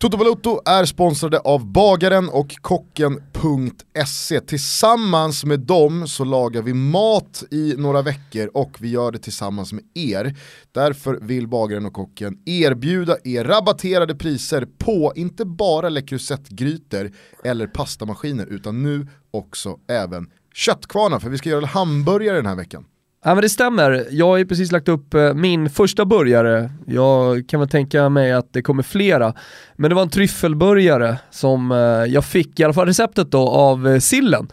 Toto Balotto är sponsrade av bagaren och kocken.se. Tillsammans med dem så lagar vi mat i några veckor och vi gör det tillsammans med er. Därför vill bagaren och kocken erbjuda er rabatterade priser på inte bara Le Creuset-grytor eller pastamaskiner utan nu också även köttkvarnar för vi ska göra hamburgare den här veckan. Ja men det stämmer, jag har ju precis lagt upp eh, min första burgare. Jag kan väl tänka mig att det kommer flera. Men det var en tryffelburgare som eh, jag fick, i alla fall receptet då, av eh, Sillen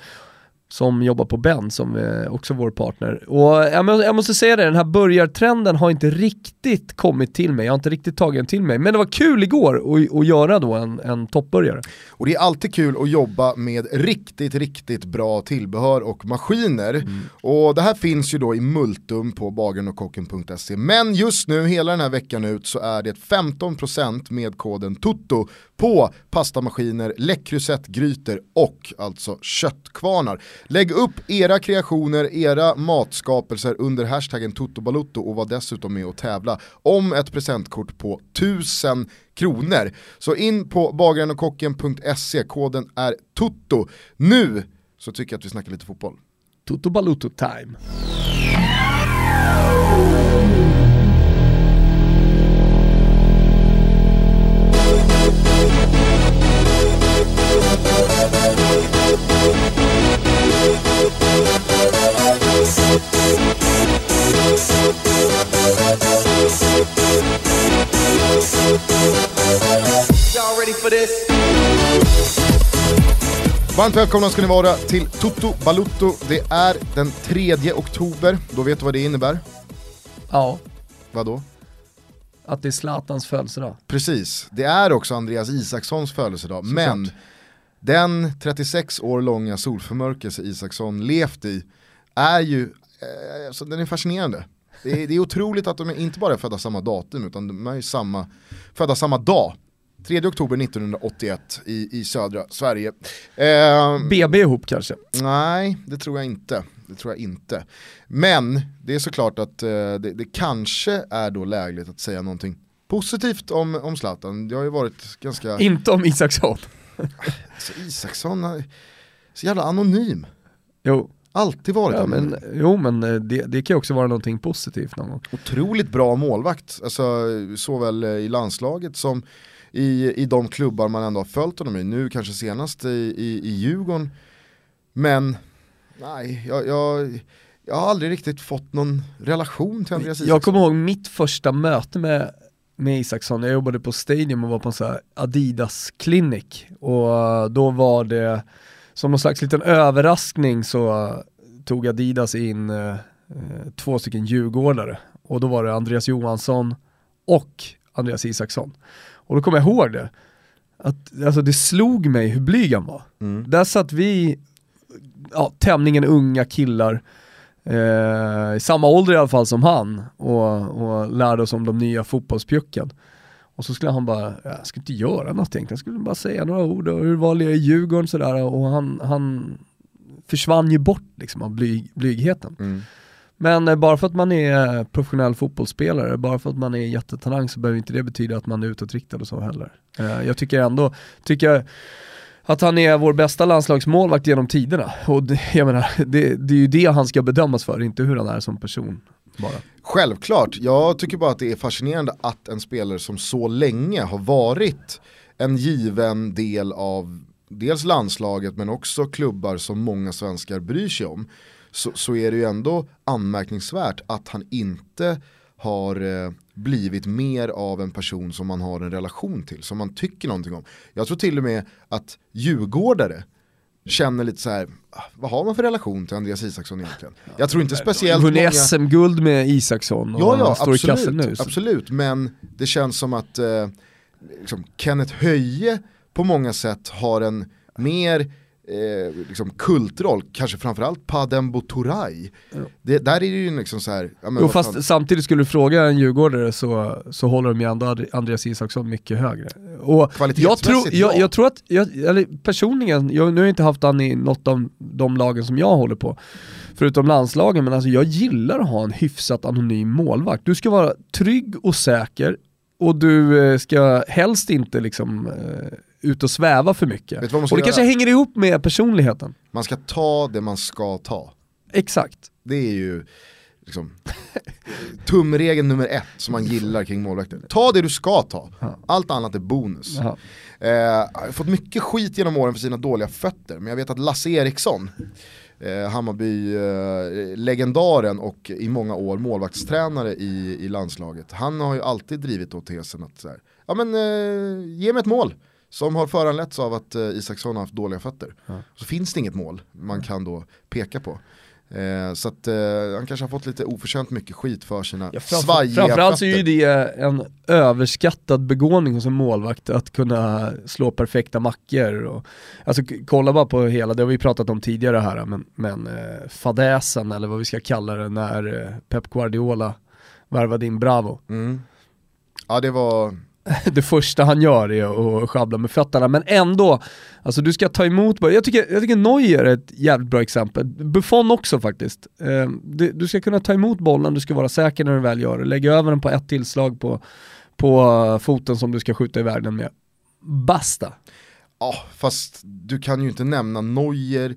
som jobbar på Ben som är också vår partner. Och jag, måste säga det, den här börjartrenden har inte riktigt kommit till mig, jag har inte riktigt tagit den till mig. Men det var kul igår att, att göra då en, en toppburgare. Och det är alltid kul att jobba med riktigt, riktigt bra tillbehör och maskiner. Mm. Och det här finns ju då i multum på bagarenochkocken.se. Men just nu, hela den här veckan ut, så är det 15% med koden TOTO på pastamaskiner, läckrusett-grytor och alltså köttkvarnar. Lägg upp era kreationer, era matskapelser under hashtaggen TotoBalutto och var dessutom med och tävla om ett presentkort på 1000 kronor. Så in på bagarenochkocken.se, koden är TOTO. Nu så tycker jag att vi snackar lite fotboll. Toto Balutto time. Varmt välkomna ska ni vara till Toto Balutto. Det är den 3 oktober, då vet du vad det innebär? Ja. Vadå? Att det är Zlatans födelsedag. Precis, det är också Andreas Isakssons födelsedag, Så men klart. den 36 år långa solförmörkelse Isaksson levt i är ju, eh, alltså, den är fascinerande. Det är, det är otroligt att de inte bara är födda samma datum utan de är ju samma, födda samma dag. 3 oktober 1981 i, i södra Sverige. Eh, BB ihop kanske? Nej, det tror jag inte. Det tror jag inte. Men det är såklart att eh, det, det, kanske är då lägligt att säga någonting positivt om, om Zlatan. Det har ju varit ganska... Inte om Isaksson. alltså, Isaksson, är så jävla anonym. Jo. Alltid varit ja, men, Jo men eh, det, det kan ju också vara någonting positivt någon gång. Otroligt bra målvakt, alltså, såväl eh, i landslaget som i, i de klubbar man ändå har följt honom i. Nu kanske senast i, i, i Djurgården. Men nej, jag, jag, jag har aldrig riktigt fått någon relation till Andreas Isaksson. Jag kommer ihåg mitt första möte med, med Isaksson, jag jobbade på Stadium och var på en sån här Adidas-klinik. Och då var det, som någon slags liten överraskning så tog Adidas in eh, två stycken djurgårdare. Och då var det Andreas Johansson och Andreas Isaksson. Och då kommer jag ihåg det. Att, alltså det slog mig hur blyg han var. Mm. Där satt vi, ja, tämligen unga killar, eh, i samma ålder i alla fall som han, och, och lärde oss om de nya fotbollspjucken. Och så skulle han bara, jag skulle inte göra något egentligen, jag skulle bara säga några ord och hur var det i Djurgården sådär och han, han försvann ju bort liksom av blyg, blygheten. Mm. Men eh, bara för att man är professionell fotbollsspelare, bara för att man är jättetalang så behöver inte det betyda att man är utåtriktad och så heller. Eh, jag tycker ändå, tycker att han är vår bästa landslagsmålvakt genom tiderna. Och det, jag menar, det, det är ju det han ska bedömas för, inte hur han är som person. Bara. Självklart, jag tycker bara att det är fascinerande att en spelare som så länge har varit en given del av dels landslaget men också klubbar som många svenskar bryr sig om så, så är det ju ändå anmärkningsvärt att han inte har eh, blivit mer av en person som man har en relation till, som man tycker någonting om. Jag tror till och med att djurgårdare känner lite så här, ah, vad har man för relation till Andreas Isaksson egentligen? Jag tror inte speciellt många... Vunnit SM-guld med Isaksson och ja, ja, står absolut, i kassen nu. Så. Absolut, men det känns som att eh, liksom Kenneth Höje på många sätt har en mer eh, liksom kultroll, kanske framförallt Padembo Turay. Ja. Det, där är det ju liksom så här, ja, jo, fast fan. samtidigt skulle du fråga en djurgårdare så, så håller de ju ändå Andreas Isaksson mycket högre. Och jag, tror, jag, jag tror att, jag, eller personligen, jag, nu har jag inte haft han i något av de lagen som jag håller på, förutom landslagen, men alltså jag gillar att ha en hyfsat anonym målvakt. Du ska vara trygg och säker, och du eh, ska helst inte liksom eh, ut och sväva för mycket. Och det kanske göra? hänger ihop med personligheten. Man ska ta det man ska ta. Exakt. Det är ju liksom tumregeln nummer ett som man gillar kring målvakter. Ta det du ska ta, allt annat är bonus. Eh, jag har fått mycket skit genom åren för sina dåliga fötter, men jag vet att Lasse Eriksson, eh, Hammarby-legendaren och i många år målvaktstränare i, i landslaget, han har ju alltid drivit då tesen att så här, ja men eh, ge mig ett mål som har föranletts av att eh, Isaksson har haft dåliga fötter. Ja. Så finns det inget mål man kan då peka på. Eh, så att eh, han kanske har fått lite oförtjänt mycket skit för sina Ja, framför, svajiga framförallt så är ju det en överskattad begåvning hos en målvakt att kunna slå perfekta mackor. Och, alltså kolla bara på hela, det har vi pratat om tidigare här, men, men eh, fadäsen eller vad vi ska kalla det när eh, Pep Guardiola värvade in Bravo. Mm. Ja det var, det första han gör är att sjabbla med fötterna, men ändå, alltså du ska ta emot, bara- jag tycker, jag tycker Neuer är ett jävligt bra exempel, Buffon också faktiskt. Ehm, du, ska kunna ta emot bollen, du ska vara säker när du väl gör det, lägga över den på ett tillslag på, på eh, foten som du ska skjuta iväg den med. Basta. ja fast du kan ju inte nämna Neuer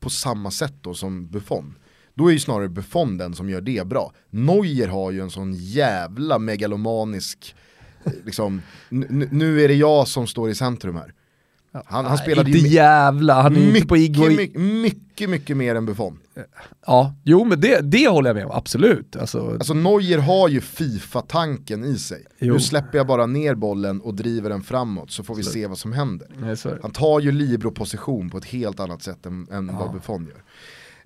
på samma sätt då som Buffon. Då är ju snarare Buffon den som gör det bra. Neuer har ju en sån jävla megalomanisk, eh, liksom, nu är det jag som står i centrum här. Han, han spelade inte ju jävla, han är inte på mycket, Igor... mycket, mycket, mycket mer än Buffon. Ja, jo men det, det håller jag med om, absolut. Alltså, Alltså Neuer har ju Fifa-tanken i sig. Jo. Nu släpper jag bara ner bollen och driver den framåt så får vi se vad som händer. nej, så. Han tar ju libero-position på ett helt annat sätt än, än vad Buffon gör.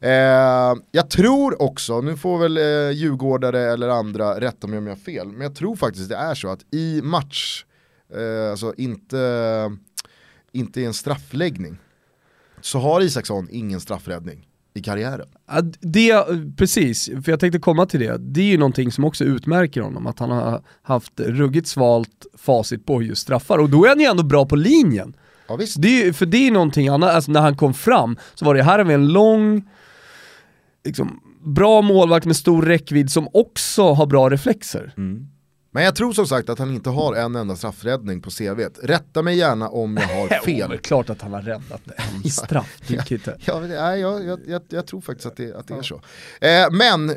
Eh, jag tror också, nu får väl eh, djurgårdare eller andra rätta mig om jag har fel, men jag tror faktiskt det är så att i match, eh, alltså inte, inte i en straffläggning, så har Isaksson ingen straffräddning i karriären. Det, precis, för jag tänkte komma till det. Det är ju någonting som också utmärker honom, att han har haft ruggigt svalt facit på just straffar. Och då är han ju ändå bra på linjen. Ja. Det är, för det är någonting annat, alltså när han kom fram så var det här vi en lång, liksom, bra målvakt med stor räckvidd som också har bra reflexer. Men jag tror som sagt att han inte har en enda straffräddning på CVt. Rätta mig gärna om jag har fel. men klart att han har räddat en straff. Ja, det- jag, jag, jag, jag tror faktiskt att det, att det är så. Eh, men, eh,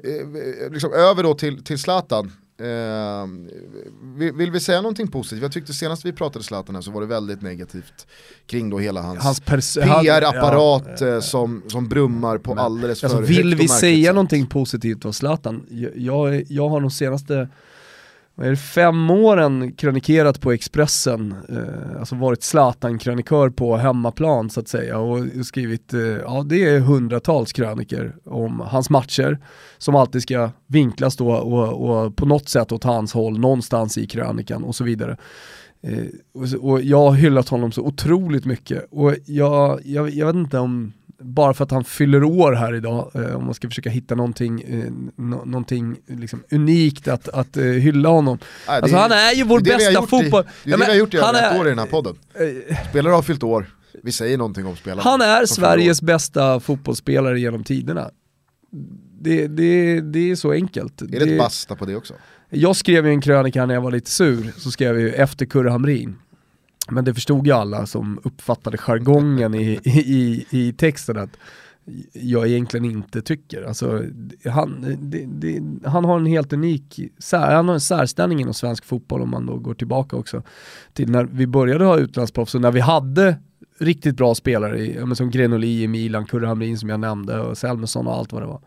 liksom, över då till, till Zlatan. Eh, vill, vill vi säga någonting positivt? Jag tyckte senast vi pratade Zlatan här så var det väldigt negativt kring då hela hans, Hans PR-apparat ja, eh, som, som brummar på alldeles för Alltså, vill vi säga någonting positivt om Zlatan? Jag, jag, jag har de senaste vad är det, fem åren krönikerat på Expressen, eh, alltså varit Zlatan-krönikör på hemmaplan så att säga och skrivit, eh, ja det är hundratals kröniker om hans matcher som alltid ska vinklas då och, och på något sätt åt hans håll någonstans i krönikan och så vidare. Eh, och, och jag har hyllat honom så otroligt mycket och jag, jag, jag vet inte om bara för att han fyller år här idag, eh, om man ska försöka hitta någonting, eh, nå- någonting liksom unikt att, att eh, hylla honom. Nej, det Alltså han är ju vår det bästa i- fotboll... Det är Ja, det vi har gjort i han över ett år i den här podden. eh, Spelare har fyllt år, vi säger någonting om spelarna. Han är Sveriges bästa fotbollsspelare genom tiderna. Det, det, det är så enkelt. Är det ett basta på det också? Jag skrev ju en krönika när jag var lite sur, så skrev jag ju efter Kurre Hamrin. Men det förstod ju alla som uppfattade jargongen i, i, i, i texten att jag egentligen inte tycker. Alltså, han, det, det, han har en helt unik, sär, han har en särställning inom svensk fotboll om man då går tillbaka också till när vi började ha utlandsproffs och när vi hade riktigt bra spelare i, som Grenoli i Milan, Kurre Hamrin som jag nämnde och Selmesson och allt vad det var.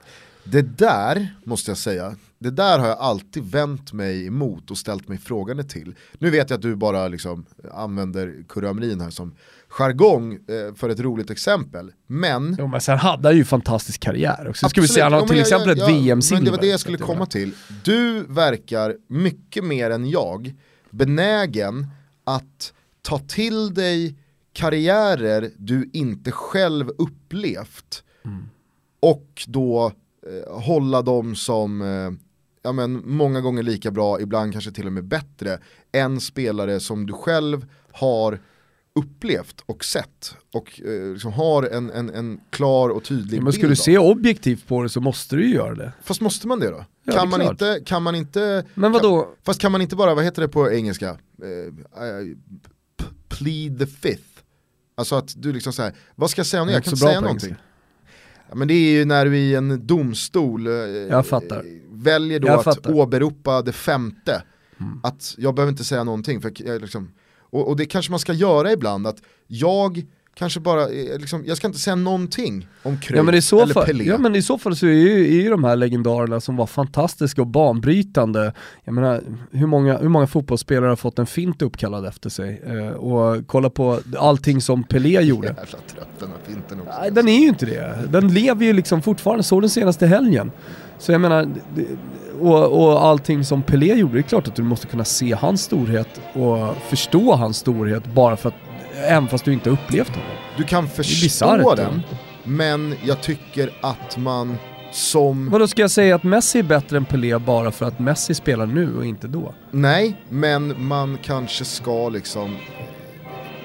Det där, måste jag säga, det där har jag alltid vänt mig emot och ställt mig frågande till. Nu vet jag att du bara liksom använder Kurre här som jargong eh, för ett roligt exempel, men Jo, men sen hade han ju fantastisk karriär också. Ska vi säga, han har till jag- exempel ett jag- VM-silver. Men det var det jag skulle komma till. Du verkar mycket mer än jag benägen att ta till dig karriärer du inte själv upplevt Mm. och då hålla dem som eh, ja, men, många gånger lika bra, ibland kanske till och med bättre än spelare som du själv har upplevt och sett och eh, liksom har en, en, en klar och tydlig Men bild ska du se objektivt på det så måste du ju göra det. Fast måste man det då? Ja, kan, det man inte, kan man inte, Men vadå? fast kan man inte bara, vad heter det på engelska? Eh, eh, plead the fifth. Alltså att du liksom säger, vad ska jag säga om det? Jag kan inte säga någonting. engelska. Ja, men det är ju när du i en domstol eh, väljer då Jag att fattar. Mm. åberopa det femte. Att jag behöver inte säga någonting. För liksom, och, och det kanske man ska göra ibland, att jag kanske bara, eh, liksom, jag ska inte säga någonting om Cruyff Ja eller fall, Pelé. ja men i så fall så är ju, är ju de här legendarerna som var fantastiska och banbrytande, jag menar hur många, hur många fotbollsspelare har fått en fint uppkallad efter sig? Eh, och kolla på allting som Pelé gjorde. Jävla trött den här finten också. Nej den är ju inte det, den lever ju liksom fortfarande, så den senaste helgen. Så jag menar, och, och allting som Pelé gjorde, det är klart att du måste kunna se hans storhet och förstå hans storhet bara för att, även fast du inte upplevt honom. Du kan förstå den, men jag tycker att man som, Vadå ska jag säga att Messi är bättre än Pelé bara för att Messi spelar nu och inte då? nej, men man kanske ska liksom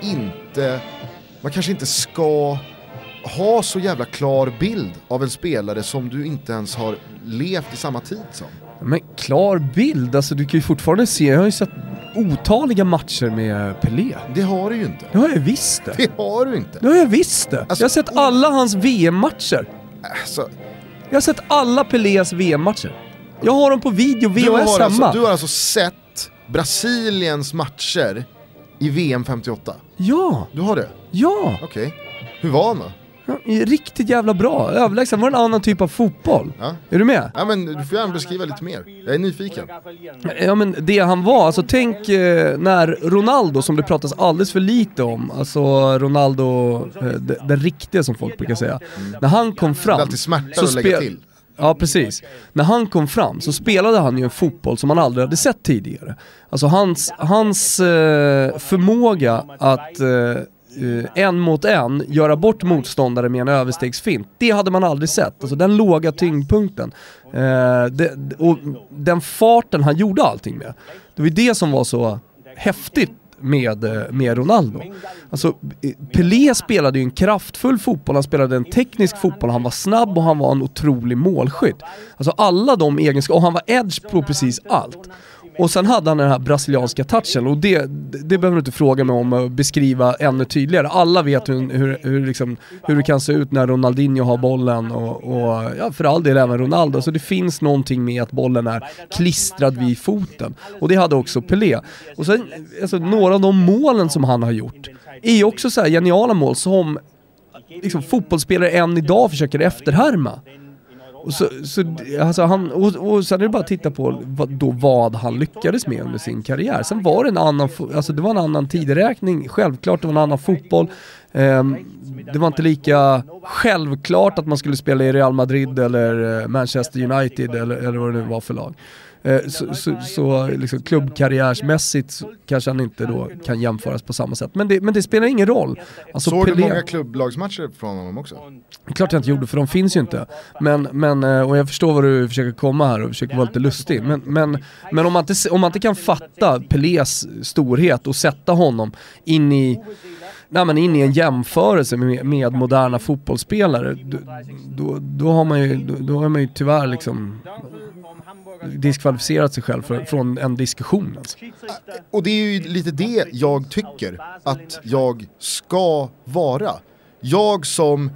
inte, man kanske inte ska ha så jävla klar bild av en spelare som du inte ens har levt i samma tid som. Men klar bild, alltså du kan ju fortfarande se, jag har ju sett otaliga matcher med Pelé. Det har du ju inte. Det har jag visst det. Det har du inte. Det har jag visst det. Alltså, jag har sett alla hans VM-matcher. Alltså, Jag har sett alla Pelés VM-matcher. Jag har dem på video, du, har VHS alltså, hemma. du har alltså sett Brasiliens matcher i VM 58? Ja, Du har det? ja. Okej. Hur var han då? Riktigt jävla bra. Överlägsen. var en annan typ av fotboll. Ja. Är du med? Ja men du får gärna beskriva lite mer. Jag är nyfiken. Ja men det han var, alltså tänk eh, när Ronaldo, som det pratas alldeles för lite om, alltså Ronaldo, eh, den, den riktiga som folk brukar säga. När han kom Det fram... är alltid smärta att lägga till. Ja precis. När han kom fram så spelade han ju en fotboll som man aldrig hade sett tidigare. Alltså hans, hans eh, förmåga att eh, uh, en mot en göra bort motståndare med en överstegsfint, det hade man aldrig sett. Alltså den låga tyngdpunkten. Uh, det, och den farten han gjorde allting med. Det var ju det som var så häftigt med, eh, med Ronaldo. Alltså, Pelé spelade ju en kraftfull fotboll, han spelade en teknisk fotboll, han var snabb och han var en otrolig målskytt. Alltså alla de egenskaperna, och han var edge på precis allt. Och sen hade han den här brasilianska touchen och det, det, behöver du inte fråga mig om att beskriva ännu tydligare. Alla vet hur, hur, hur, liksom, hur det kan se ut när Ronaldinho har bollen och, och ja, för all del även Ronaldo. Så det finns någonting med att bollen är klistrad vid foten. Och det hade också Pelé. Och sen, alltså, några av de målen som han har gjort är ju också så här geniala mål som liksom, fotbollsspelare än idag försöker efterhärma. Och, så, så, alltså han, och, och sen är det bara att titta på vad, då vad han lyckades med under sin karriär. Sen var det en annan, alltså det var en annan tideräkning, självklart det var en annan fotboll. Ehm, det var inte lika självklart att man skulle spela i Real Madrid eller eh, Manchester United eller, eller vad det nu var för lag. Eh, Så, så, så liksom klubbkarriärsmässigt kanske han inte då kan jämföras på samma sätt. Men det, men det spelar ingen roll. Alltså Såg du Pelé- många klubblagsmatcher från honom också? Klart jag inte gjorde, för de finns ju inte. Men, men, eh, och jag förstår vad du försöker komma här och försöker vara lite lustig. Men, men, men om, man inte, om man inte kan fatta Pelés storhet och sätta honom in i, nej, men in i en jämförelse med, med moderna fotbollsspelare, då, då, då, har man ju, då, då har man ju tyvärr liksom diskvalificerat sig själv för, från en diskussion. Alltså. Och det är ju lite det jag tycker att jag ska vara. Jag som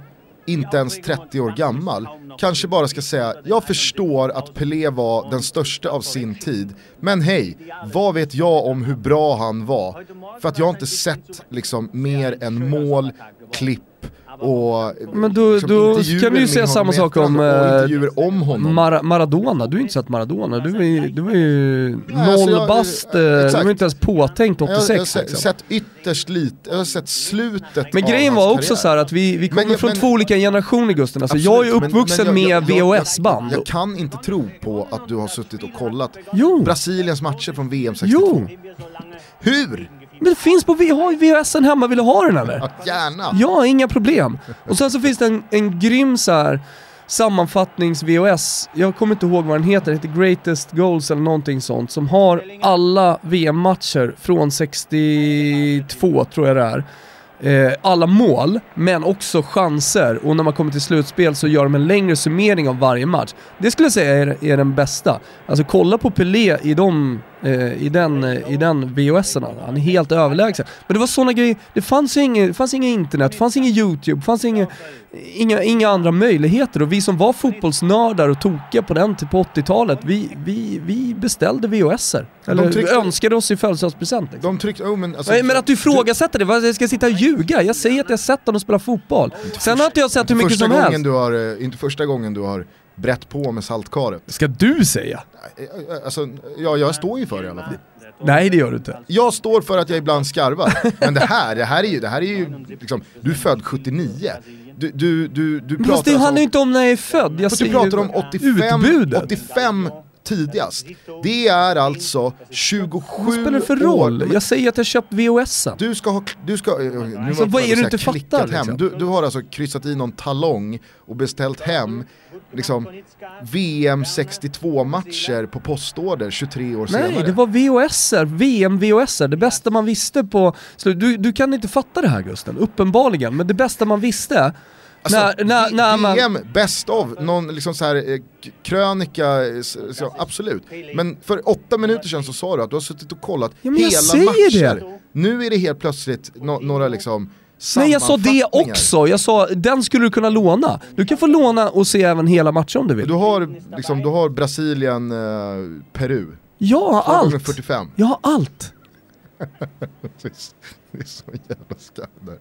inte ens 30 år gammal kanske bara ska säga jag förstår att Pelé var den största av sin tid men hej, vad vet jag om hur bra han var? För att jag har inte sett liksom mer än mål, klipp och Men då, liksom, då kan du ju säga samma sak om eh, om honom. Mara, Maradona, du har inte sett Maradona, du var ju, du var ju Nej, alltså noll jag- bast, eh, eh, du exakt. var inte ens påtänkt jag, jag har 86 sett, liksom. sett ytterst lite, jag har sett slutet Men av grejen var också karriär. så här att vi, vi kommer Men från men- två olika generationer Gusten, alltså jag är ju Absolut, men- uppvuxen men jag- med jag- jag- VHS-band. Jag, kan inte tro på att du har suttit och kollat Jo, Brasiliens matcher från VM 62. jo, Hur? Men det finns på, vi har VHSen hemma, vill du ha den eller? Ja, gärna. Ja, inga problem. Och sen så finns det en, en grym så här sammanfattnings-VHS, jag kommer inte ihåg vad den heter, den heter Greatest Goals eller någonting sånt, som har alla VM-matcher från 62 tror jag det är. Eh, alla mål, men också chanser och när man kommer till slutspel så gör de en längre summering av varje match. Det skulle jag säga är, är den bästa. Alltså kolla på Pelé i, de, i den, eh, i den VHSen, han är helt överlägsen. Men det var sådana grejer, det fanns ju inget, fanns inget internet, det fanns inget YouTube, det fanns inget, inga, inga andra möjligheter och vi som var fotbollsnördar och tokiga på den till på 80-talet, vi, vi, vi beställde VHSer. Eller tryckte- önskade oss i födelsedagspresent. Liksom. De tryckte, oh, men, alltså, men att du ifrågasätter det, jag ska sitta och ljuga? Jag säger att jag sett honom spela fotboll. Sen har inte jag sett hur mycket som helst. du har, eh, inte första gången du har brett på med saltkaret. Ska du säga? Eh, eh, Alltså, ja, jag står ju för det i alla fall. Nej det gör du inte. Jag står för att jag ibland skarvar. Men det här, det här är ju, det här är ju liksom, du är född 79. Du, du, du, du pratar fast det alltså handlar ju inte om när jag är född, jag du pratar om 85, utbudet. 85 tidigast. Det är alltså 27 Vad spelar det för roll? år. Jag säger att jag köpt VHSen. Du ska ha, du ska, eh, nu på vad är det du inte fattar, liksom? Du, du har alltså kryssat i någon talong och beställt hem liksom VM 62 matcher på postorder 23 år Nej, senare. det var VHSer, VM VHSer, det bästa man visste på... Du, du kan inte fatta det här Gusten, uppenbarligen, men det bästa man visste Alltså, när, när, V- när man... VM best of, någon liksom så här, eh, krönika, eh, så, så, absolut. Men för åtta minuter sedan så sa du att du har suttit och kollat Ja, hela matcher. det. Nu är det helt plötsligt no, några liksom Nej jag sa det också, jag sa den skulle du kunna låna. Du kan få låna och se även hela matchen om du vill. Du har, liksom, du har Brasilien, eh, Peru. Jag har allt! 45. Jag har allt! Det är så, det är så jävla skam det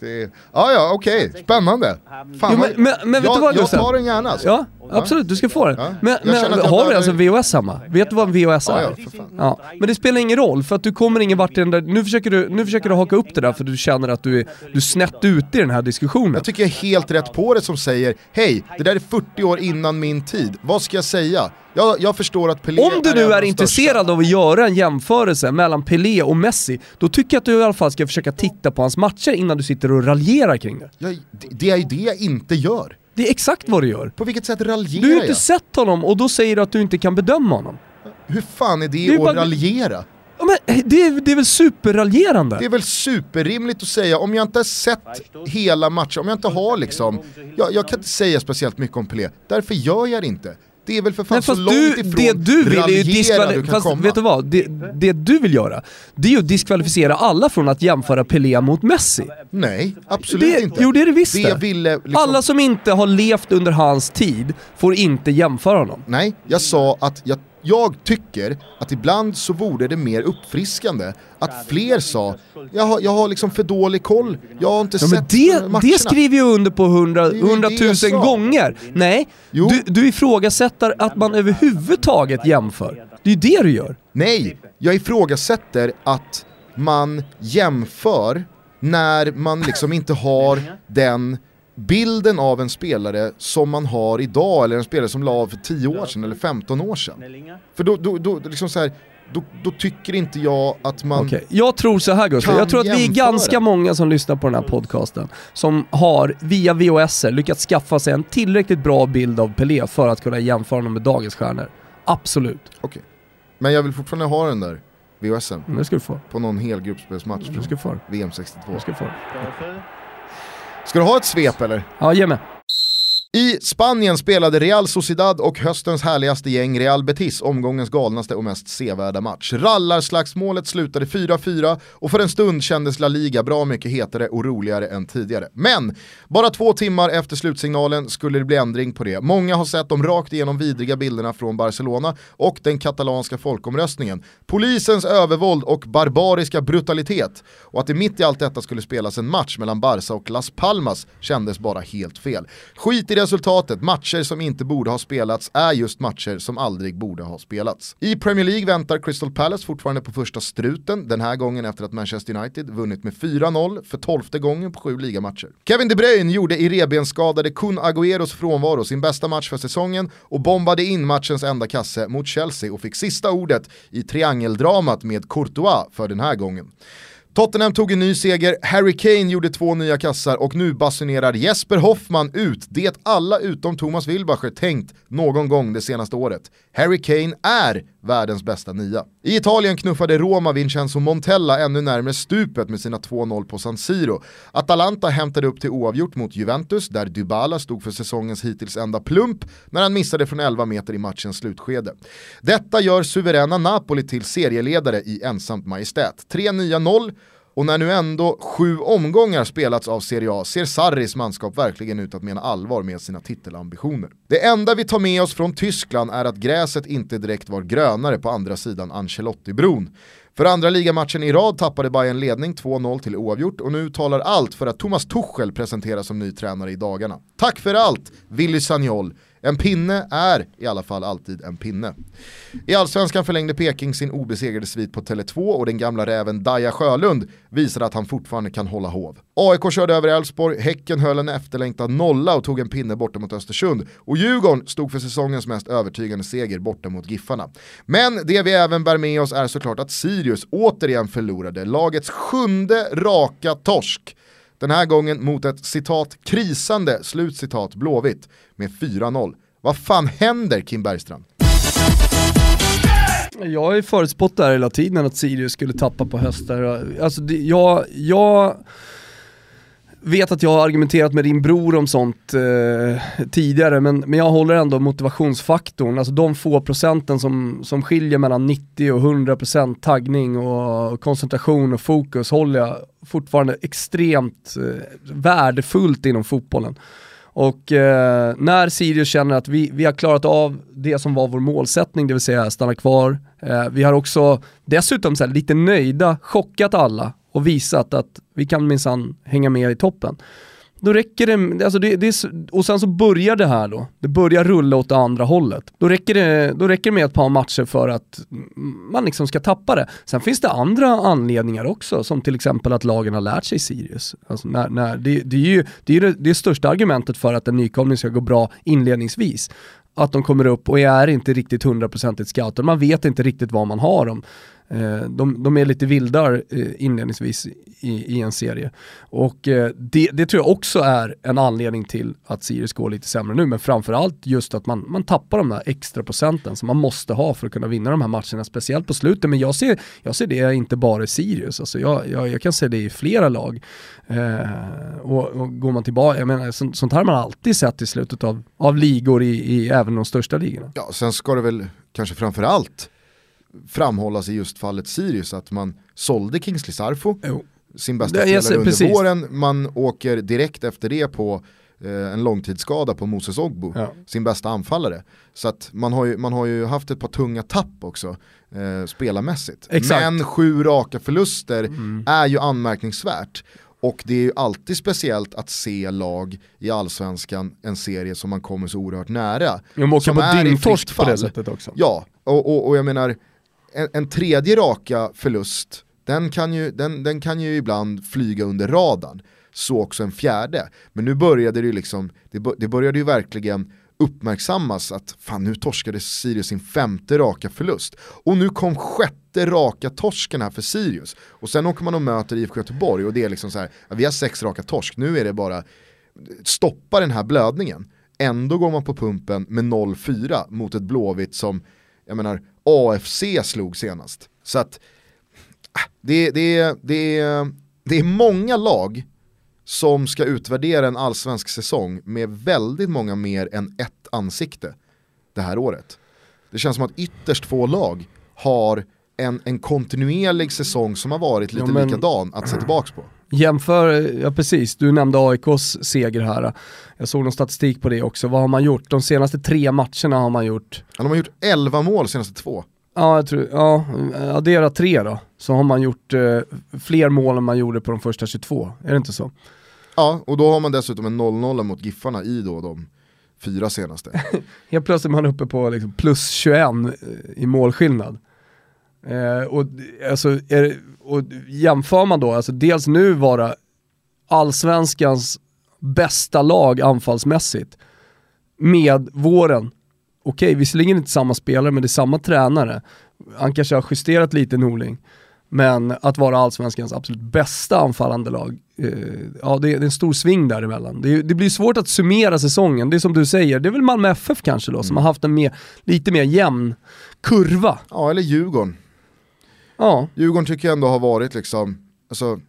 är, Ja ja okej, spännande. Fan, Jo, men- men- men vet jag, du vad, jag Gustav? tar den gärna alltså. Ja, absolut, du ska få den. Ja. Men, Jag men jag har du behöver- alltså VHS hemma? Vet du vad en VHS Ja, är? ja, för fan. Ja, men det spelar ingen roll för att du kommer ingen vart i den där, nu försöker du, nu försöker du haka upp det där för du känner att du är, du är snett ute i den här diskussionen. Jag tycker jag är helt rätt på det som säger Hej, det där är 40 år innan min tid. Vad ska jag säga? Jag, jag förstår att Pelé Om du en nu är intresserad av att göra en jämförelse mellan Pelé och Messi, då tycker jag att du i alla fall ska försöka titta på hans matcher innan du sitter och raljerar kring det. Jag, det, det är ju det jag inte gör. Det är exakt vad du gör. På vilket sätt raljerar Du har ju inte jag? sett honom och då säger du att du inte kan bedöma honom. Hur fan är det, Det är att bara- raljera? Ja, men eh, det, är, det är väl superraljerande? Det är väl superrimligt att säga, om jag inte har sett hela matchen, om jag inte har liksom, jag, jag kan inte säga speciellt mycket om Pelé, därför gör jag det inte. Det är väl för fan så långt du, ifrån det du vill är ju raljera du kan fast komma. vet du vad? Det, det du vill göra, det är ju att diskvalificera alla från att jämföra Pelé mot Messi. Nej, absolut Det, inte. jo det är det visst det ville liksom, Alla som inte har levt under hans tid får inte jämföra honom. Nej, jag sa att jag, jag tycker att ibland så vore det mer uppfriskande att fler sa jag har, jag har liksom för dålig koll, jag har inte Ja, men sett det, matcherna. det skriver jag under på hundratusen gånger. Nej, Jo. du, du ifrågasätter att man överhuvudtaget jämför. Det är ju det du gör. Nej, jag ifrågasätter att man jämför när man liksom inte har den bilden av en spelare som man har idag eller en spelare som la av för 10 år sedan eller 15 år sedan. För då, då, då, liksom så här, då, då tycker inte jag att man... Okej, Jag tror så här Gustav, jag tror att vi är ganska många som lyssnar på den här podcasten som har via VHS lyckats skaffa sig en tillräckligt bra bild av Pelé för att kunna jämföra honom med dagens stjärnor. Absolut, Okej. Men jag vill fortfarande ha den där VHSen Mm, det ska du få. på någon hel gruppspelsmatch Det ska du få. VM 62. Det ska du få. Ska du ha ett svep eller? Ja, ge mig. I Spanien spelade Real Sociedad och höstens härligaste gäng Real Betis omgångens galnaste och mest sevärda match. Rallarslagsmålet slutade 4-4 och för en stund kändes La Liga bra mycket hetare och roligare än tidigare. Men bara två timmar efter slutsignalen skulle det bli ändring på det. Många har sett de rakt igenom vidriga bilderna från Barcelona och den katalanska folkomröstningen. Polisens övervåld och barbariska brutalitet och att det mitt i allt detta skulle spelas en match mellan Barca och Las Palmas kändes bara helt fel. Skit i resultatet, matcher som inte borde ha spelats är just matcher som aldrig borde ha spelats. I Premier League väntar Crystal Palace fortfarande på första struten, den här gången efter att Manchester United vunnit med 4-0 för tolfte gången på sju ligamatcher. Kevin De Bruyne gjorde i revbensskadade Kun Agüeros frånvaro sin bästa match för säsongen och bombade in matchens enda kasse mot Chelsea och fick sista ordet i triangeldramat med Courtois för den här gången. Tottenham tog en ny seger, Harry Kane gjorde två nya kassar och nu basunerar Jesper Hoffman ut det alla utom Thomas Wilbacher tänkt någon gång det senaste året. Harry Kane är världens bästa nia. I Italien knuffade Roma Vincenzo Montella ännu närmare stupet med sina 2-0 på San Siro. Atalanta hämtade upp till oavgjort mot Juventus där Dybala stod för säsongens hittills enda plump när han missade från 11 meter i matchens slutskede. Detta gör suveräna Napoli till serieledare i ensamt majestät. Tre nya noll och när nu ändå sju omgångar spelats av Serie A ser Sarris manskap verkligen ut att mena allvar med sina titelambitioner. Det enda vi tar med oss från Tyskland är att gräset inte direkt var grönare på andra sidan Ancelotti-bron. För andra ligamatchen i rad tappade Bayern ledning 2-0 till oavgjort och nu talar allt för att Thomas Tuchel presenteras som ny tränare i dagarna. Tack för allt, Willy Sagnol. En pinne är i alla fall alltid en pinne. I allsvenskan förlängde Peking sin obesegrade svit på Tele2 och den gamla räven Daja Sjölund visade att han fortfarande kan hålla hov. AIK körde över Elfsborg, Häcken höll en efterlängtad nolla och tog en pinne borta mot Östersund och Djurgården stod för säsongens mest övertygande seger borta mot Giffarna. Men det vi även bär med oss är såklart att Sirius återigen förlorade lagets sjunde raka torsk den här gången mot ett citat krisande slutcitat Blåvitt med 4-0. Vad fan händer Kim Bergstrand? Jag har ju förutspått det här hela tiden att Sirius skulle tappa på hösten. Alltså jag, jag vet att jag har argumenterat med din bror om sånt eh, tidigare, men, men jag håller ändå motivationsfaktorn, alltså de få procenten som, som skiljer mellan 90 och 100% taggning och koncentration och fokus håller jag fortfarande extremt eh, värdefullt inom fotbollen. Och eh, när Sirius känner att vi, vi har klarat av det som var vår målsättning, det vill säga stanna kvar. Eh, vi har också dessutom så här, lite nöjda, chockat alla och visat att vi kan minsann hänga med i toppen. Då räcker det, alltså det, det, och sen så börjar det här då, det börjar rulla åt det andra hållet. Då räcker det, då räcker det med ett par matcher för att man liksom ska tappa det. Sen finns det andra anledningar också, som till exempel att lagen har lärt sig Sirius. Alltså när, när, det, det är ju det, är det, det största argumentet för att en nykomling ska gå bra inledningsvis att de kommer upp och är inte riktigt hundraprocentigt scouter, Man vet inte riktigt vad man har dem. Eh, de, de, är lite vildar eh, inledningsvis i, i, en serie. Och eh, det, det, tror jag också är en anledning till att Sirius går lite sämre nu, men framförallt just att man, man tappar de där extra procenten som man måste ha för att kunna vinna de här matcherna, speciellt på slutet. Men jag ser, jag ser det inte bara i Sirius, alltså jag, jag, jag kan se det i flera lag. Eh, och, och, går man tillbaka, jag menar sånt, sånt här har man alltid sett i slutet av, av ligor i, i även de största ligorna. Ja, sen ska det väl kanske framförallt framhållas i just fallet Sirius att man sålde Kingsley Sarfo, jo. sin bästa spelare under precis. våren, man åker direkt efter det på eh, en långtidsskada på Moses Ogbu, ja. sin bästa anfallare. Så att man har ju, man har ju haft ett par tunga tapp också, eh, spelarmässigt. Exakt. Men sju raka förluster mm. är ju anmärkningsvärt. Och det är ju alltid speciellt att se lag i allsvenskan, en serie som man kommer så oerhört nära. Ja, man åker på dyngtorsk på det sättet också. Ja, och, och, och jag menar, en, en, tredje raka förlust, den kan, ju, den, den kan ju ibland flyga under radarn. Så också en fjärde. Men nu började det ju liksom, det, det började ju verkligen uppmärksammas att fan nu torskade Sirius sin femte raka förlust. Och nu kom sjätte raka torsken här för Sirius. Och sen åker man och möter IFK Göteborg och det är liksom så här, vi har sex raka torsk, nu är det bara stoppa den här blödningen. Ändå går man på pumpen med 0-4 mot ett Blåvitt som, jag menar, AFC slog senast. Så att äh, det, det, det, det är många lag som ska utvärdera en allsvensk säsong med väldigt många mer än ett ansikte det här året. Det känns som att ytterst få lag har en, en kontinuerlig säsong som har varit lite ja, men, likadan att se tillbaka på. Jämför, ja precis, du nämnde AIKs seger här. Jag såg någon statistik på det också. Vad har man gjort? De senaste tre matcherna har man gjort... Ja, de har gjort 11 mål senaste två. Ja, jag tror, ja, addera tre då, så har man gjort eh, fler mål än man gjorde på de första 22, är det inte så? Ja, och då har man dessutom en 0-0 mot Giffarna i då de fyra senaste. Helt plötsligt är man uppe på liksom plus 21 eh, i målskillnad. Eh, och, alltså, är, och jämför man då, alltså dels nu vara allsvenskans bästa lag anfallsmässigt med våren. Okej, okay, visserligen inte samma spelare men det är samma tränare. Han kanske har justerat lite Norling. Men att vara allsvenskans absolut bästa anfallande lag, eh, ja det är, det är en stor sving däremellan. Det, det blir svårt att summera säsongen, det är som du säger, det är väl Malmö FF kanske då som har haft en mer, lite mer jämn kurva. Ja, eller Djurgården. Ja, Djurgården tycker jag ändå har varit liksom, alltså,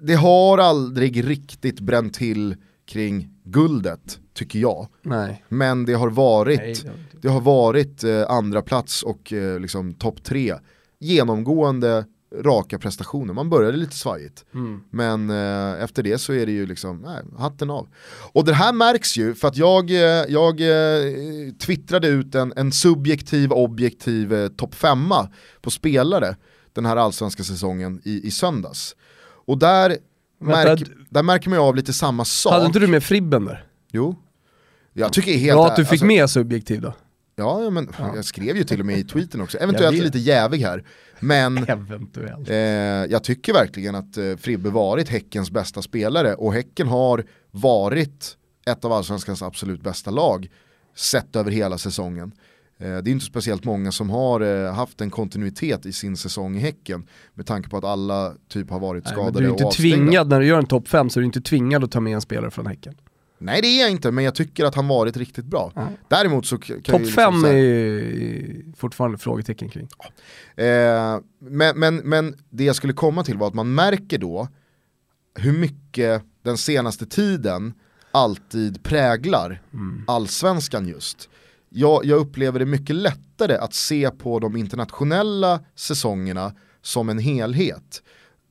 det har aldrig riktigt bränt till kring guldet, tycker jag. nej. Men det har varit, Nej, det har inte. det har varit eh, andra plats och eh, liksom topp tre. Genomgående raka prestationer, man började lite svajigt. Mm. Men eh, efter det så är det ju liksom, nej, hatten av. Och det här märks ju för att jag, eh, jag eh, twittrade ut en, en subjektiv, objektiv eh, topp femma på spelare den här allsvenska säsongen i, i söndags. Och där, Vänta, märk, där märker man ju av lite samma sak. Hade inte du med Fribben där? Jo. Jag tycker helt Bra att du fick alltså- med subjektiv då. Ja, ja, men jag skrev ju till och med i tweeten också. Eventuellt lite jävig här. Men Eventuellt. Eh, jag tycker verkligen att eh, Fribbe varit Häckens bästa spelare och Häcken har varit ett av allsvenskans absolut bästa lag sett över hela säsongen. Eh, det är inte speciellt många som har eh, haft en kontinuitet i sin säsong i Häcken med tanke på att alla typ har varit Nej, skadade du är och inte avstängda. tvingad, när du gör en topp 5 så är du inte tvingad att ta med en spelare från Häcken. Nej det är jag inte, men jag tycker att han varit riktigt bra. Ja. Däremot så kan Topp ju 5 liksom är ju fortfarande frågetecken kring. Eh, men, men, men det jag skulle komma till var att man märker då hur mycket den senaste tiden alltid präglar allsvenskan just. Jag, jag upplever det mycket lättare att se på de internationella säsongerna som en helhet.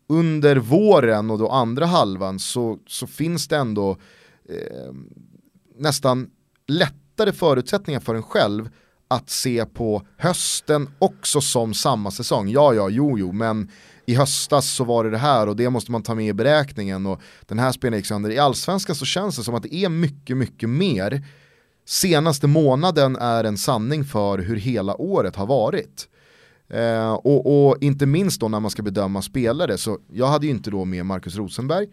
Under våren och då andra halvan så, så finns det ändå eh, nästan lättare förutsättningar för en själv att se på hösten också som samma säsong. Ja, ja, jo, jo, men i höstas så var det det här och det måste man ta med i beräkningen och den här spelaren gick liksom sönder. I allsvenskan så känns det som att det är mycket, mycket mer. Senaste månaden är en sanning för hur hela året har varit. Eh, och, och inte minst då när man ska bedöma spelare, så jag hade ju inte då med Marcus Rosenberg,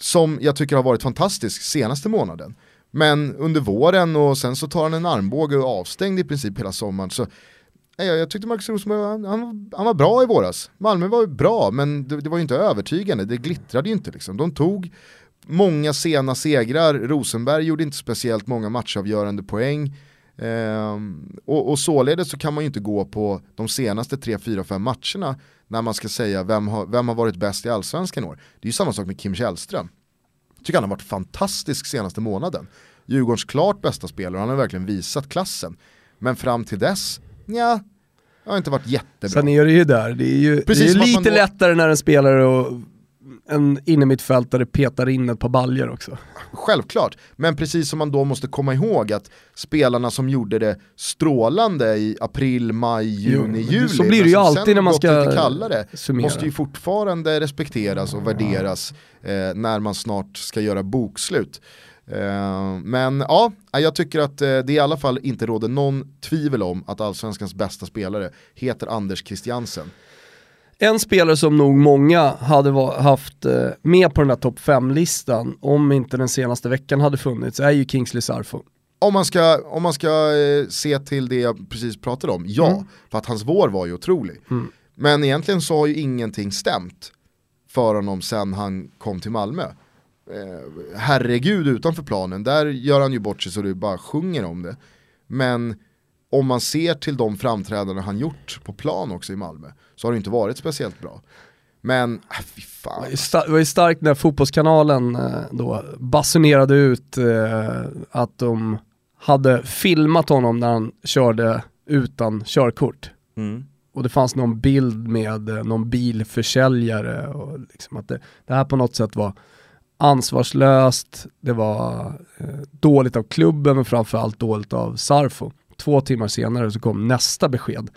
som jag tycker har varit fantastisk senaste månaden. Men under våren och sen så tar han en armbåge och är avstängd i princip hela sommaren. Så, eh, jag, jag tyckte Marcus Rosenberg, han, han, han var bra i våras. Malmö var ju bra, men det, det var ju inte övertygande, det glittrade ju inte liksom. De tog många sena segrar, Rosenberg gjorde inte speciellt många matchavgörande poäng. Ehm, och, och således så kan man ju inte gå på de senaste 3, 4, 5 matcherna när man ska säga vem har, vem har varit bäst i allsvenskan i år. Det är ju samma sak med Kim Källström. Jag tycker han har varit fantastisk senaste månaden. Djurgårdens klart bästa spelare, han har verkligen visat klassen. Men fram till dess, ja, det har inte varit jättebra. Sen är det ju där, det är ju, Precis det är ju lite då- lättare när en spelare och en innermittfältare petar in ett par baljer också. Självklart, men precis som man då måste komma ihåg att spelarna som gjorde det strålande i april, maj, juni, Jo, juli, så blir det ju alltid när man ska kallare, summera. måste ju fortfarande respekteras och värderas eh, när man snart ska göra bokslut. Eh, men ja, jag tycker att eh, det i alla fall inte råder någon tvivel om att allsvenskans bästa spelare heter Anders Christiansen. En spelare som nog många hade haft eh, med på den här topp 5-listan om inte den senaste veckan hade funnits är ju Kingsley Sarfo. Om man ska, om man ska eh, se till det jag precis pratade om, ja, Mm. för att hans vår var ju otrolig. Men egentligen så har ju ingenting stämt för honom sen han kom till Malmö. Eh, herregud utanför planen, där gör han ju bort sig så det bara sjunger om det. Men om man ser till de framträdanden han gjort på plan också i Malmö så har det inte varit speciellt bra. Men, äh, fy fan. Det var ju starkt när fotbollskanalen eh, då basunerade ut eh, att de hade filmat honom när han körde utan körkort. Och det fanns någon bild med eh, någon bilförsäljare och liksom att det, det här på något sätt var ansvarslöst, det var eh, dåligt av klubben men framförallt dåligt av Sarfo. Två timmar senare så kom nästa besked.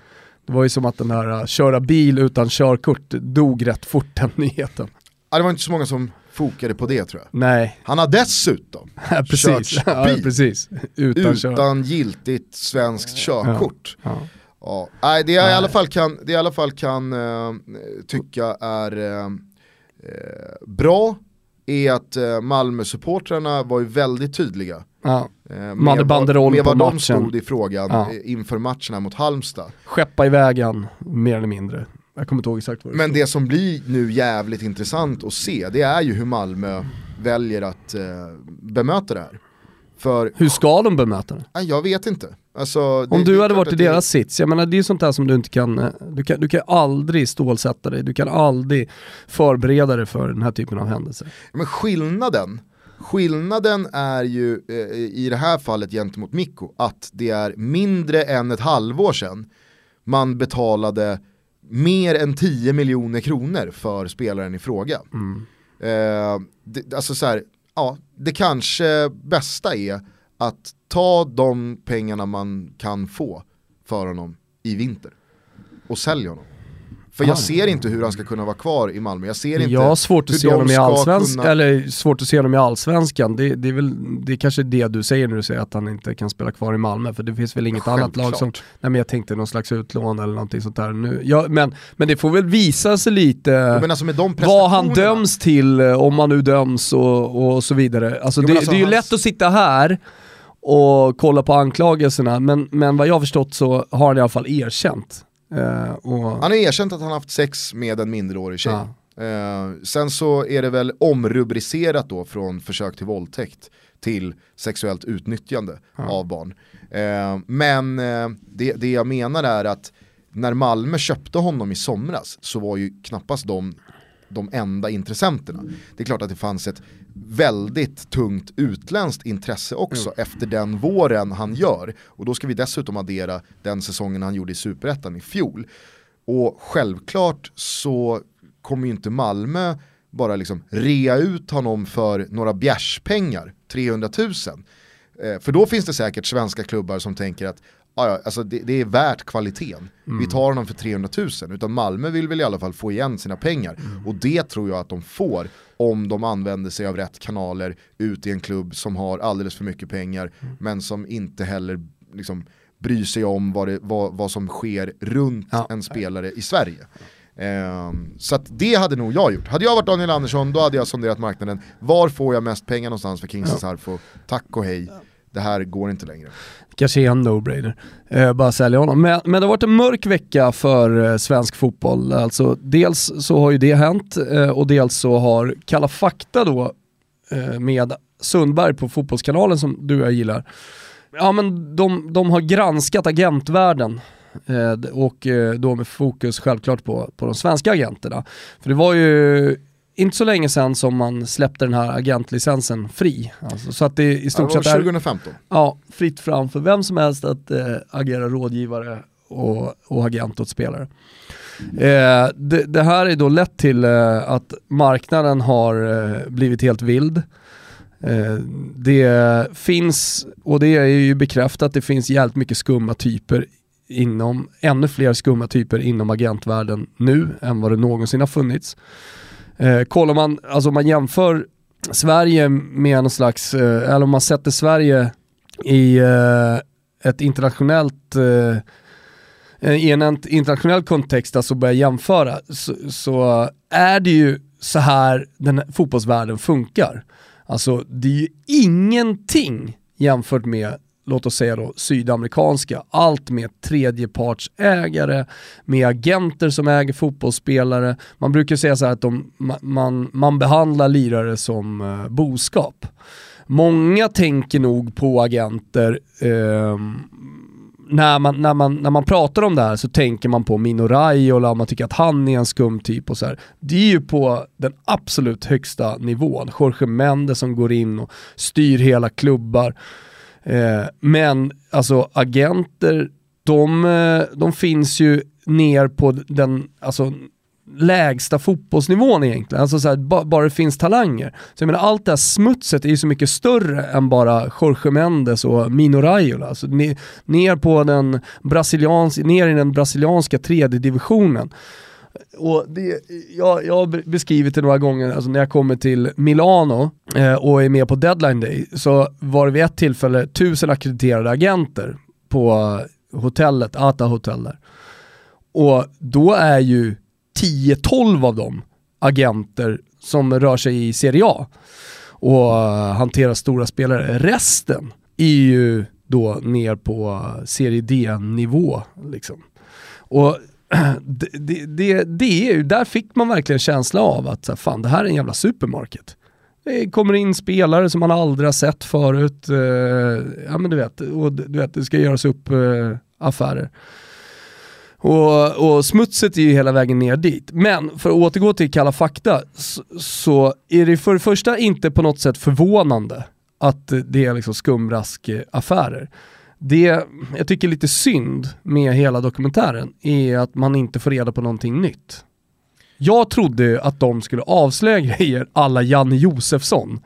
Det var ju som att den här eh, köra bil utan körkort dog rätt fort den nyheten. Ja, det var inte så många som fokade på det tror jag. Nej, Han har dessutom precis. kört Ja, bil precis. Utan, utan giltigt svenskt körkort. Ja. Ja. Nej, det jag i Nej. alla fall kan, det jag i alla fall kan eh, tycka är eh, bra är att eh, Malmö-supportrarna var ju väldigt tydliga. Ja. Eh, De hade banderoll med på vad matchen. de stod i frågan Ja. inför matcherna mot Halmstad. Skeppa iväg han, mer eller mindre. Jag kommer inte ihåg exakt vad det Men det som blir nu jävligt intressant att se, det är ju hur Malmö väljer att eh, bemöta det här. För, Hur ska de bemöta det? jag vet inte. Alltså, det- Om du hade varit i att det- deras sits, jag menar det är sånt där som du inte kan, eh, du kan, du kan aldrig stålsätta dig, du kan aldrig förbereda dig för den här typen av händelser. Men skillnaden, skillnaden är ju eh, i det här fallet gentemot Mikko att det är mindre än ett halvår sedan man betalade mer än 10 miljoner kronor för spelaren i fråga. Mm. Eh, det, alltså så här, ja, det kanske bästa är att ta de pengarna man kan få för honom i vinter och sälja honom. För jag Ah. ser inte hur han ska kunna vara kvar i Malmö, jag ser inte Jag har svårt att hur se de honom i ska allsvenskan, kunna- eller svårt att se honom i allsvenskan. Det, det är väl, det är kanske det du säger när du säger att han inte kan spela kvar i Malmö, för det finns väl inget annat lag som, Självklart. nej men jag tänkte någon slags utlån eller någonting sånt där nu. Ja, men, men det får väl visa sig lite alltså vad han döms till, eh, om han nu döms och, och så vidare. Alltså Jo, det, alltså det är ju hans- lätt att sitta här och kolla på anklagelserna, men, men vad jag har förstått så har han i alla fall erkänt. Eh, och, Han har erkänt att han haft sex med en minderårig tjej. Ja. Eh, sen så är det väl omrubricerat då från försök till våldtäkt till sexuellt utnyttjande av barn. Eh, men det, det jag menar är att när Malmö köpte honom i somras så var ju knappast de de enda intressenterna. Det är klart att det fanns ett väldigt tungt utländskt intresse också efter den våren han gör. Och då ska vi dessutom addera den säsongen han gjorde i Superettan i fjol. Och självklart så kommer ju inte Malmö bara liksom rea ut honom för några bjärspengar, 300 000. Eh, för då finns det säkert svenska klubbar som tänker att "Ja, ja, alltså det, det är värt kvaliteten. Vi tar honom för 300 000. Utan Malmö vill väl i alla fall få igen sina pengar. Och det tror jag att de får om de använder sig av rätt kanaler ut i en klubb som har alldeles för mycket pengar men som inte heller liksom, bryr sig om vad, det, vad, vad som sker runt Ja. en spelare i Sverige. Ehm, så att det hade nog jag gjort. Hade jag varit Daniel Andersson då hade jag sonderat marknaden. Var får jag mest pengar någonstans för Kingsley Sarfo? Tack och hej. Det här går inte längre. kanske är en no-brainer. Eh, bara sälja honom. Men, men det har varit en mörk vecka för eh, svensk fotboll. Alltså, dels så har ju det hänt eh, och dels så har Kalla fakta då eh, med Sundberg på Fotbollskanalen som du och jag gillar. Ja men de, de har granskat agentvärlden eh, och eh, då med fokus självklart på, på de svenska agenterna. För det var ju inte så länge sedan som man släppte den här agentlicensen fri. Alltså, så att det i stort sett är 2015. ja, fritt fram för vem som helst att eh, agera rådgivare och, och agent åt spelare. Eh, det, det här är då lett till eh, att marknaden har eh, blivit helt vild. Eh, det finns, och det är ju bekräftat, det finns jävligt mycket skumma typer inom, ännu fler skumma typer inom agentvärlden nu än vad det någonsin har funnits. Eh, kollar man, alltså om man jämför Sverige med någon slags, eh, eller om man sätter Sverige i eh, ett internationellt eh, eh i en internationell kontext, alltså börja jämföra, så, så är det ju så här den här fotbollsvärlden funkar. Alltså det är ju ingenting jämfört med, låt oss säga då, sydamerikanska. Allt med tredjepartsägare, med agenter som äger fotbollsspelare. Man brukar säga så här att de, man, man behandlar lirare som eh, boskap. Många tänker nog på agenter eh, när man, när, man, när man pratar om det här så tänker man på Mino Raiola, man tycker att han är en skum typ och så här. Det är ju på den absolut högsta nivån. Jorge Mendes som går in och styr hela klubbar. Eh, men alltså agenter, de, eh, de finns ju ner på den, alltså lägsta fotbollsnivån egentligen. Alltså så här, ba, bara det finns talanger. Så jag menar, allt det här smutset är ju så mycket större än bara Jorge Mendes och Mino Raiola. Alltså, ner, ner, på den brasilians, ner i den brasilianska tredje divisionen. Och det, jag, jag har beskrivit det några gånger, alltså när jag kommer till Milano eh, och är med på deadline day, så var det vid ett tillfälle tusen akkrediterade agenter på hotellet, Ata Hotel där. Och då är ju 10-12 av dem agenter som rör sig i Serie A och hanterar stora spelare. Resten är ju då ner på Serie D-nivå. Liksom. Och det, det, det, det är ju, där fick man verkligen känsla av att så här, fan det här är en jävla supermarket. Det kommer in spelare som man aldrig har sett förut. Eh, ja men du vet, och du vet det ska göras upp eh, affärer. Och, och, smutset är ju hela vägen ner dit. Men för att återgå till Kalla fakta så, så är det för det första inte på något sätt förvånande att det är liksom skumraskaffärer. Eh, det jag tycker är lite synd med hela dokumentären är att man inte får reda på någonting nytt. Jag trodde att de skulle avslöja grejer alla Janne Josefsson.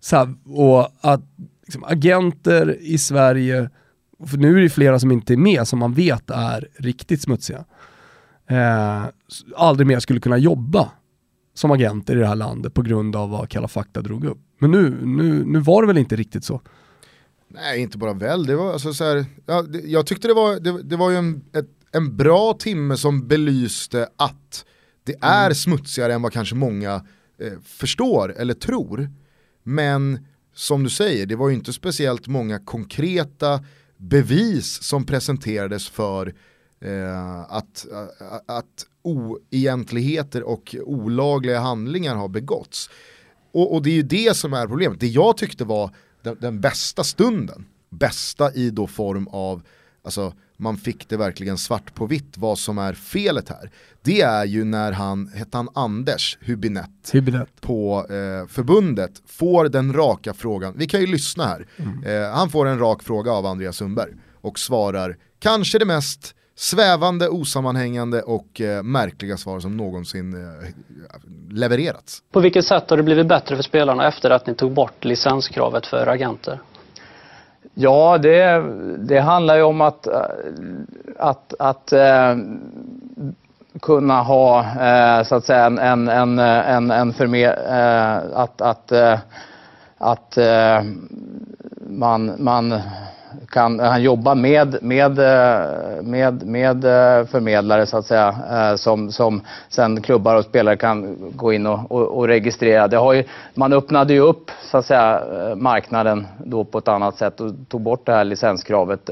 Så här, och att liksom, agenter i Sverige, för nu är det flera som inte är med som man vet är riktigt smutsiga, eh, aldrig mer skulle kunna jobba som agenter i det här landet på grund av vad Kalla fakta drog upp. Men nu, nu, nu var det väl inte riktigt så? Nej, inte bara väl. Det var alltså så här, ja, det, jag tyckte det var, det, det var ju en, ett, en bra timme som belyste att det är mm. smutsigare än vad kanske många eh, förstår eller tror. Men som du säger, det var ju inte speciellt många konkreta bevis som presenterades för eh, att, att, att oegentligheter och olagliga handlingar har begåtts. Och, och, det är ju det som är problemet. Det jag tyckte var den, den bästa stunden, bästa i då form av, alltså man fick det verkligen svart på vitt vad som är felet här. Det är ju när han, hette han Anders Hubinett, Hubinett. på eh, förbundet, får den raka frågan, vi kan ju lyssna här, mm. eh, han får en rak fråga av Andreas Sundberg och svarar kanske det mest svävande, osammanhängande och eh, märkliga svar som någonsin eh, levererats. På vilket sätt har det blivit bättre för spelarna efter att ni tog bort licenskravet för agenter? Ja, det, det handlar ju om att, att, att eh, kunna ha eh, så att säga en, en, en, en, en förme- eh, att, att, eh, att eh, man, man kan han jobbar med, med, eh, med, med eh, förmedlare så att säga eh, som, som sen klubbar och spelare kan gå in och, och, och registrera. Det har ju, man öppnade ju upp så att säga marknaden då på ett annat sätt och tog bort det här licenskravet.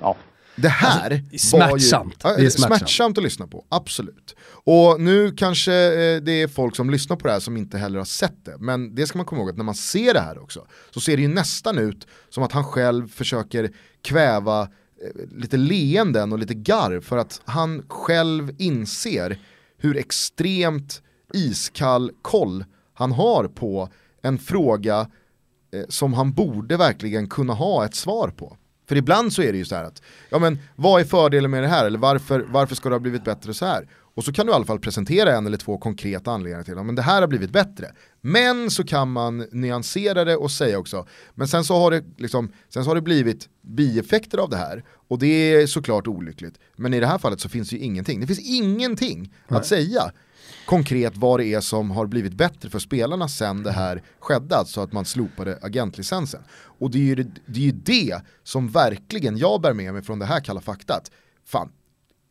Ja. Det här alltså, var smärtsamt. Ju, det är smärtsamt. smärtsamt att lyssna på, absolut. Och nu kanske eh, det är folk som lyssnar på det här som inte heller har sett det, men det ska man komma ihåg att när man ser det här också så ser det ju nästan ut som att han själv försöker kväva eh, lite leenden och lite garv för att han själv inser hur extremt iskall koll han har på en fråga eh, som han borde verkligen kunna ha ett svar på. För ibland så är det ju så här att, ja men vad är fördelen med det här eller varför, varför ska det ha blivit bättre så här? Och så kan du i alla fall presentera en eller två konkreta anledningar till att det här har blivit bättre. Men så kan man nyansera det och säga också, men sen så har det, liksom, sen så har det blivit bieffekter av det här och det är såklart olyckligt. Men i det här fallet så finns det ju ingenting, det finns ingenting Nej. att säga konkret vad det är som har blivit bättre för spelarna sen det här skedde, alltså att man slopade agentlicensen. Och det är ju det, är ju det som verkligen jag bär med mig från det här kalla faktat. Fan,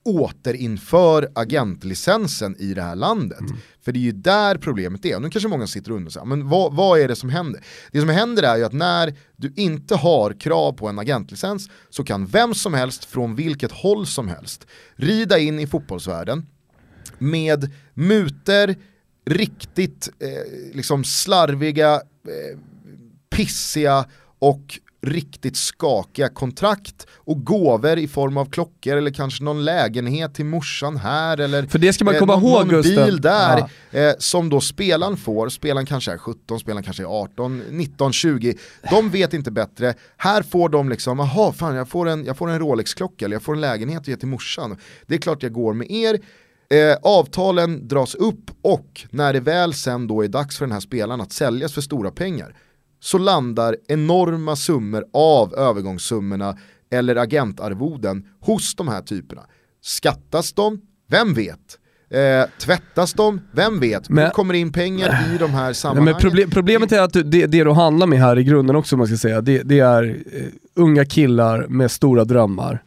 återinför agentlicensen i det här landet. Mm. För det är ju där problemet är. Och nu kanske många sitter och undrar, men vad, vad är det som händer? Det som händer är ju att när du inte har krav på en agentlicens så kan vem som helst från vilket håll som helst rida in i fotbollsvärlden med muter, riktigt eh, liksom slarviga, eh, pissiga och riktigt skakiga kontrakt och gåvor i form av klockor eller kanske någon lägenhet till morsan här eller För det ska man komma eh, ihåg, någon bil där ja. eh, som då spelaren får, spelaren kanske är 17, spelaren kanske är 18, 19, 20, de vet inte bättre, här får de liksom, jaha fan jag får en, jag får en Rolex-klocka eller jag får en lägenhet att ge till morsan, det är klart jag går med er, Eh, avtalen dras upp och när det väl sen då är dags för den här spelaren att säljas för stora pengar så landar enorma summor av övergångssummorna eller agentarvoden hos de här typerna. Skattas de? Vem vet? Eh, tvättas de? Vem vet? Men, kommer in pengar i de här sammanhangen? Problem, problemet är att det, det du handlar med här i grunden också, man ska säga, det, det är uh, unga killar med stora drömmar.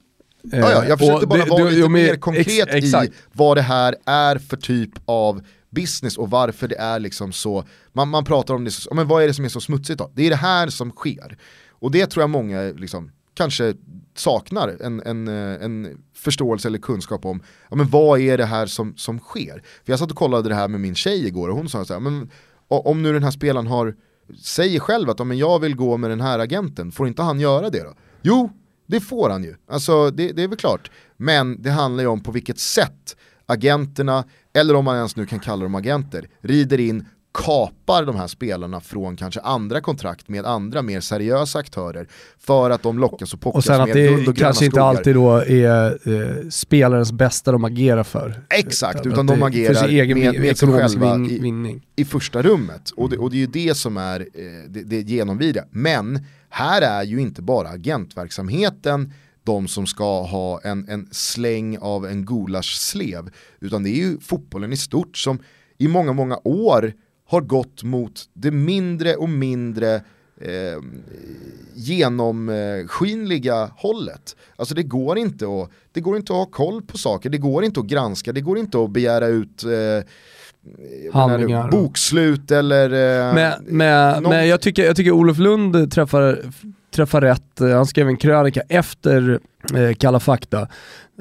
Uh, ja, ja, jag försökte bara det, vara lite mer konkret ex, i vad det här är för typ av business och varför det är liksom så, man, man pratar om det, men vad är det som är så smutsigt då? Det är det här som sker. Och det tror jag många liksom kanske saknar en, en, eh, en förståelse eller kunskap om ja, men vad är det här som, som sker. För jag satt och kollade det här med min tjej igår och hon sa så här, men om nu den här spelaren har, säger själv att om jag vill gå med den här agenten, får inte han göra det då? Jo, det får han ju. Alltså det, det är väl klart. Men det handlar ju om på vilket sätt agenterna, eller om man ens nu kan kalla dem agenter, rider in kapar de här spelarna från kanske andra kontrakt med andra mer seriösa aktörer för att de lockas och pockas och sen att med det guld och kanske inte alltid då är eh, spelarens bästa de agerar för. Exakt, Utan utan de agerar för sin egen med, med sig själva i, i första rummet. Och det, och det är ju det som är eh, det, det genomvidriga. Men här är ju inte bara agentverksamheten de som ska ha en, en släng av en gulaschslev. Utan det är ju fotbollen i stort som i många, många år har gått mot det mindre och mindre eh, genomskinliga hållet. Alltså det går, inte att, det går inte att ha koll på saker, det går inte att granska, det går inte att begära ut eh, Handlingar. bokslut eller... Eh, Men, men, någon- men jag, tycker, jag tycker Olof Lund träffar, träffar rätt. Han skrev en krönika efter eh, Kalla fakta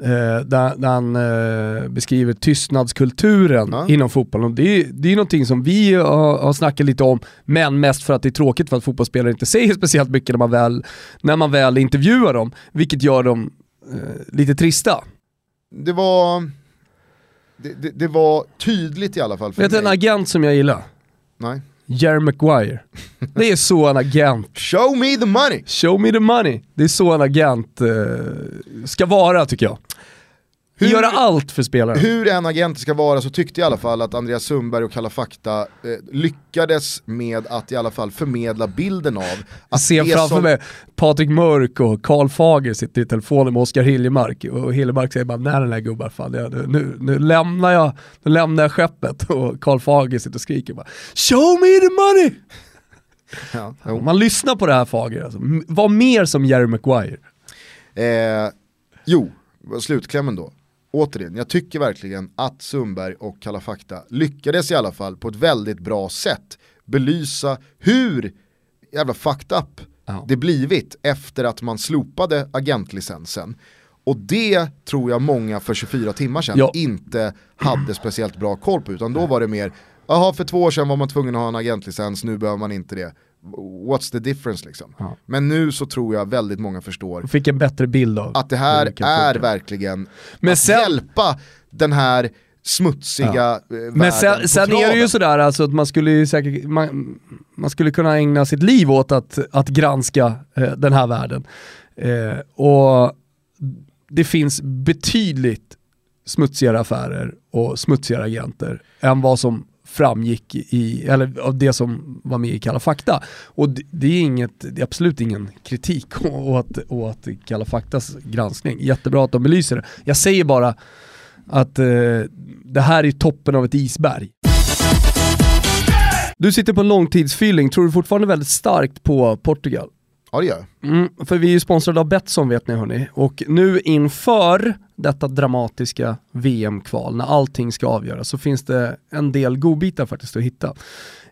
eh, där, där han eh, beskriver tystnadskulturen Ja. inom fotbollen. Det, är- det är någonting som vi har, har snackat lite om, men mest för att det är tråkigt för att fotbollsspelare inte säger speciellt mycket när man väl, när man väl intervjuar dem, vilket gör dem eh, lite trista. det var... Det, det, det var tydligt i alla fall för Vet du en agent som jag gillar? Nej. Jerry Maguire. Det är så en agent Show me the money! Show me the money. Det är så en agent eh, ska vara tycker jag. Hur- Göra allt för spelaren. Hur en agent ska vara så tyckte jag i alla fall att Andreas Sundberg och Kalla fakta eh, lyckades med att i alla fall förmedla bilden av att det framför som, mig Patrik Mörk och Karl Fager sitter i telefonen med Oskar Hiljemark och Hiljemark säger bara nej den här gubbar, fan, jag, nu, nu, lämnar jag, nu lämnar jag skeppet och Karl Fager sitter och skriker bara Show me the money! Ja, jo. Man lyssnar på det här Fager alltså. Var mer som Jerry Maguire. Eh, jo, slutklämmen då. Återigen, jag tycker verkligen att Sundberg och Kalla fakta lyckades i alla fall på ett väldigt bra sätt belysa hur jävla fucked up Ja. det blivit efter att man slopade agentlicensen. Och det tror jag många för 24 timmar sedan Ja. inte hade speciellt bra koll på, utan då var det mer, jaha för två år sedan var man tvungen att ha en agentlicens, nu behöver man inte det. What's the difference liksom? Ja. Men nu så tror jag väldigt många förstår Och fick en bättre bild av att det här är funka. verkligen Men att sen- hjälpa den här smutsiga eh, världen Men sen, sen är det ju sådär alltså att man skulle ju säkert, man, man skulle kunna ägna sitt liv åt att, att granska eh, den här världen. Eh, och det finns betydligt smutsigare affärer och smutsigare agenter än vad som framgick i, eller av det som var med i Kalla fakta. Och det, det är inget, det är absolut ingen kritik åt, åt Kalla faktas granskning. Jättebra att de belyser det. Jag säger bara att eh, det här är toppen av ett isberg. Du sitter på en långtidsfeeling, tror du fortfarande väldigt starkt på Portugal? Ja det gör jag. Mm, för vi är ju sponsrade av Betsson vet ni hörni. Och nu inför detta dramatiska VM-kval, när allting ska avgöras, så finns det en del godbitar faktiskt att hitta.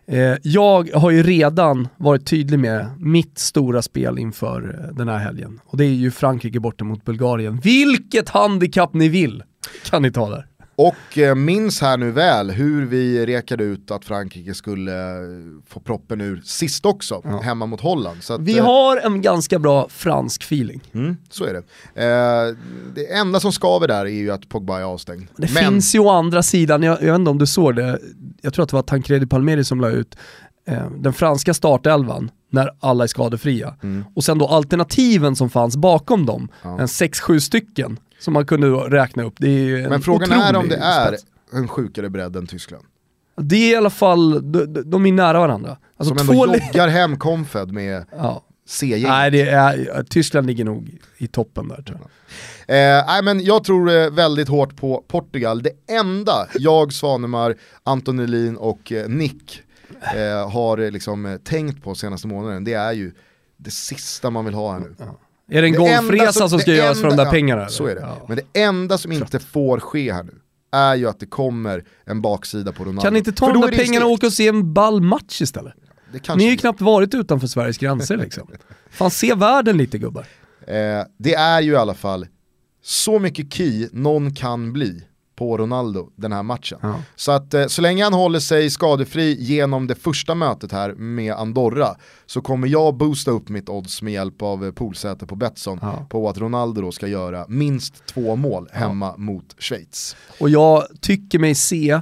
Eh, jag har ju redan varit tydlig med mitt stora spel inför eh, den här helgen. Och det är ju Frankrike borta mot Bulgarien. Vilket handikapp ni vill kan ni ta där. Och eh, minns här nu väl hur vi rekade ut att Frankrike skulle eh, få proppen ur sist också, Ja. hemma mot Holland. Att, Vi eh, har en ganska bra fransk feeling. Mm, så är det. Eh, det enda som skaver där är ju att Pogba är avstängd. Det Men finns ju å andra sidan, jag, jag vet inte om du såg det, jag tror att det var Tancredi Palmeri som la ut eh, den franska startelvan när alla är skadefria. Mm. Och sen då alternativen som fanns bakom dem, Ja. en 6-7 stycken som man kunde räkna upp. Det är en Men frågan är om det är en sjukare bredd än Tyskland. Det är i alla fall, de, de- är nära varandra. Alltså som två ändå joggar hem Confed med ja. C-gäng. Nej, det är, Tyskland ligger nog i toppen där tror jag. Eh, nej, men jag tror eh, väldigt hårt på Portugal. Det enda jag, Svanemar, Anton Elin och eh, Nick eh, har eh, liksom, tänkt på senaste månaden, det är ju det sista man vill ha här nu. Är det en Det enda golfresa som, ska det göras för de enda- där pengarna? Ja, så är det. Ja. Men det enda som inte får ske här nu är ju att det kommer en baksida på Ronaldo. Kan ni inte ta de där pengarna och åka och se en ball match istället? Ni har ju knappt varit utanför Sveriges gränser liksom. Fan se världen lite gubbar. Eh, det är ju i alla fall så mycket key någon kan bli på Ronaldo den här matchen. Ja. Så att eh, så länge han håller sig skadefri genom det första mötet här med Andorra så kommer jag boosta upp mitt odds med hjälp av eh, Polsäte på Betsson Ja. på att Ronaldo då ska göra minst två mål hemma mot Schweiz. Och jag tycker mig se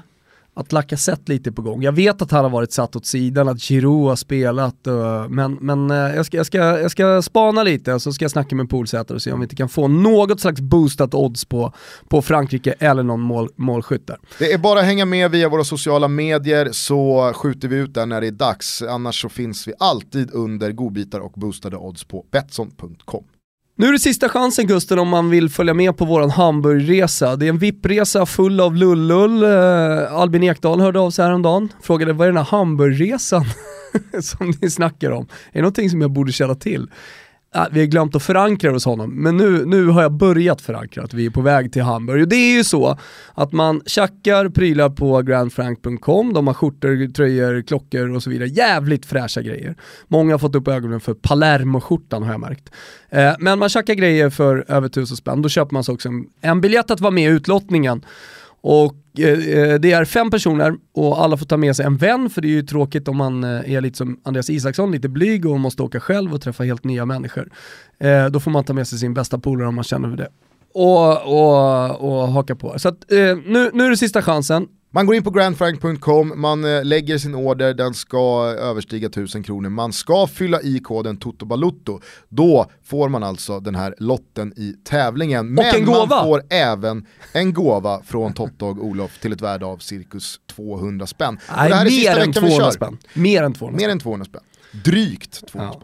att Lacazette lite på gång. Jag vet att han har varit satt åt sidan, att Giroud har spelat, eh, men, men eh, jag, ska, jag, ska, jag ska spana lite och så ska jag snacka med Polsäter och se om vi inte kan få något slags boostat odds på, på Frankrike eller någon mål, målskytt där. Det är bara att hänga med via våra sociala medier så skjuter vi ut där när det är dags. Annars så finns vi alltid under godbitar och boostade odds på Betsson.com. Nu är det sista chansen Gusten om man vill följa med på våran Hamburgresa. Det är en VIP-resa full av lullull. Uh, Albin Ekdal hörde av sig häromdagen, frågade vad är den här Hamburgresan som ni snackar om? Är det någonting som jag borde känna till? Äh, vi har glömt att förankra hos honom, men nu, nu har jag börjat förankra att vi är på väg till Hamburg. Och det är ju så att man tjackar prylar på grandfrank.com, de har skjortor, tröjor, klockor och så vidare. Jävligt fräscha grejer. Många har fått upp ögonen för Palermo-skjortan har jag märkt. Eh, men man tjackar grejer för över tusen spänn, då köper man sig också en, en biljett att vara med i utlottningen. Och eh, eh, det är fem personer och alla får ta med sig en vän för det är ju tråkigt om man eh, är lite som Andreas Isaksson, lite blyg och måste åka själv och träffa helt nya människor. Då får man ta med sig sin bästa polare om man känner för det. Och, och, och haka på. Så att, nu, nu är det sista chansen. Man går in på grandfrank.com, man eh, lägger sin order, den ska överstiga 1000 kronor. Man ska fylla i koden TOTOBALUTTO. Då får man alltså den här lotten i tävlingen. Men en gåva. man får även en gåva från och Olof till ett värde av cirkus 200 spänn. Och Nej, mer än veckan vi 200 kör. spänn. Mer än 200 Mer spänn. än 200 spänn. Drygt 200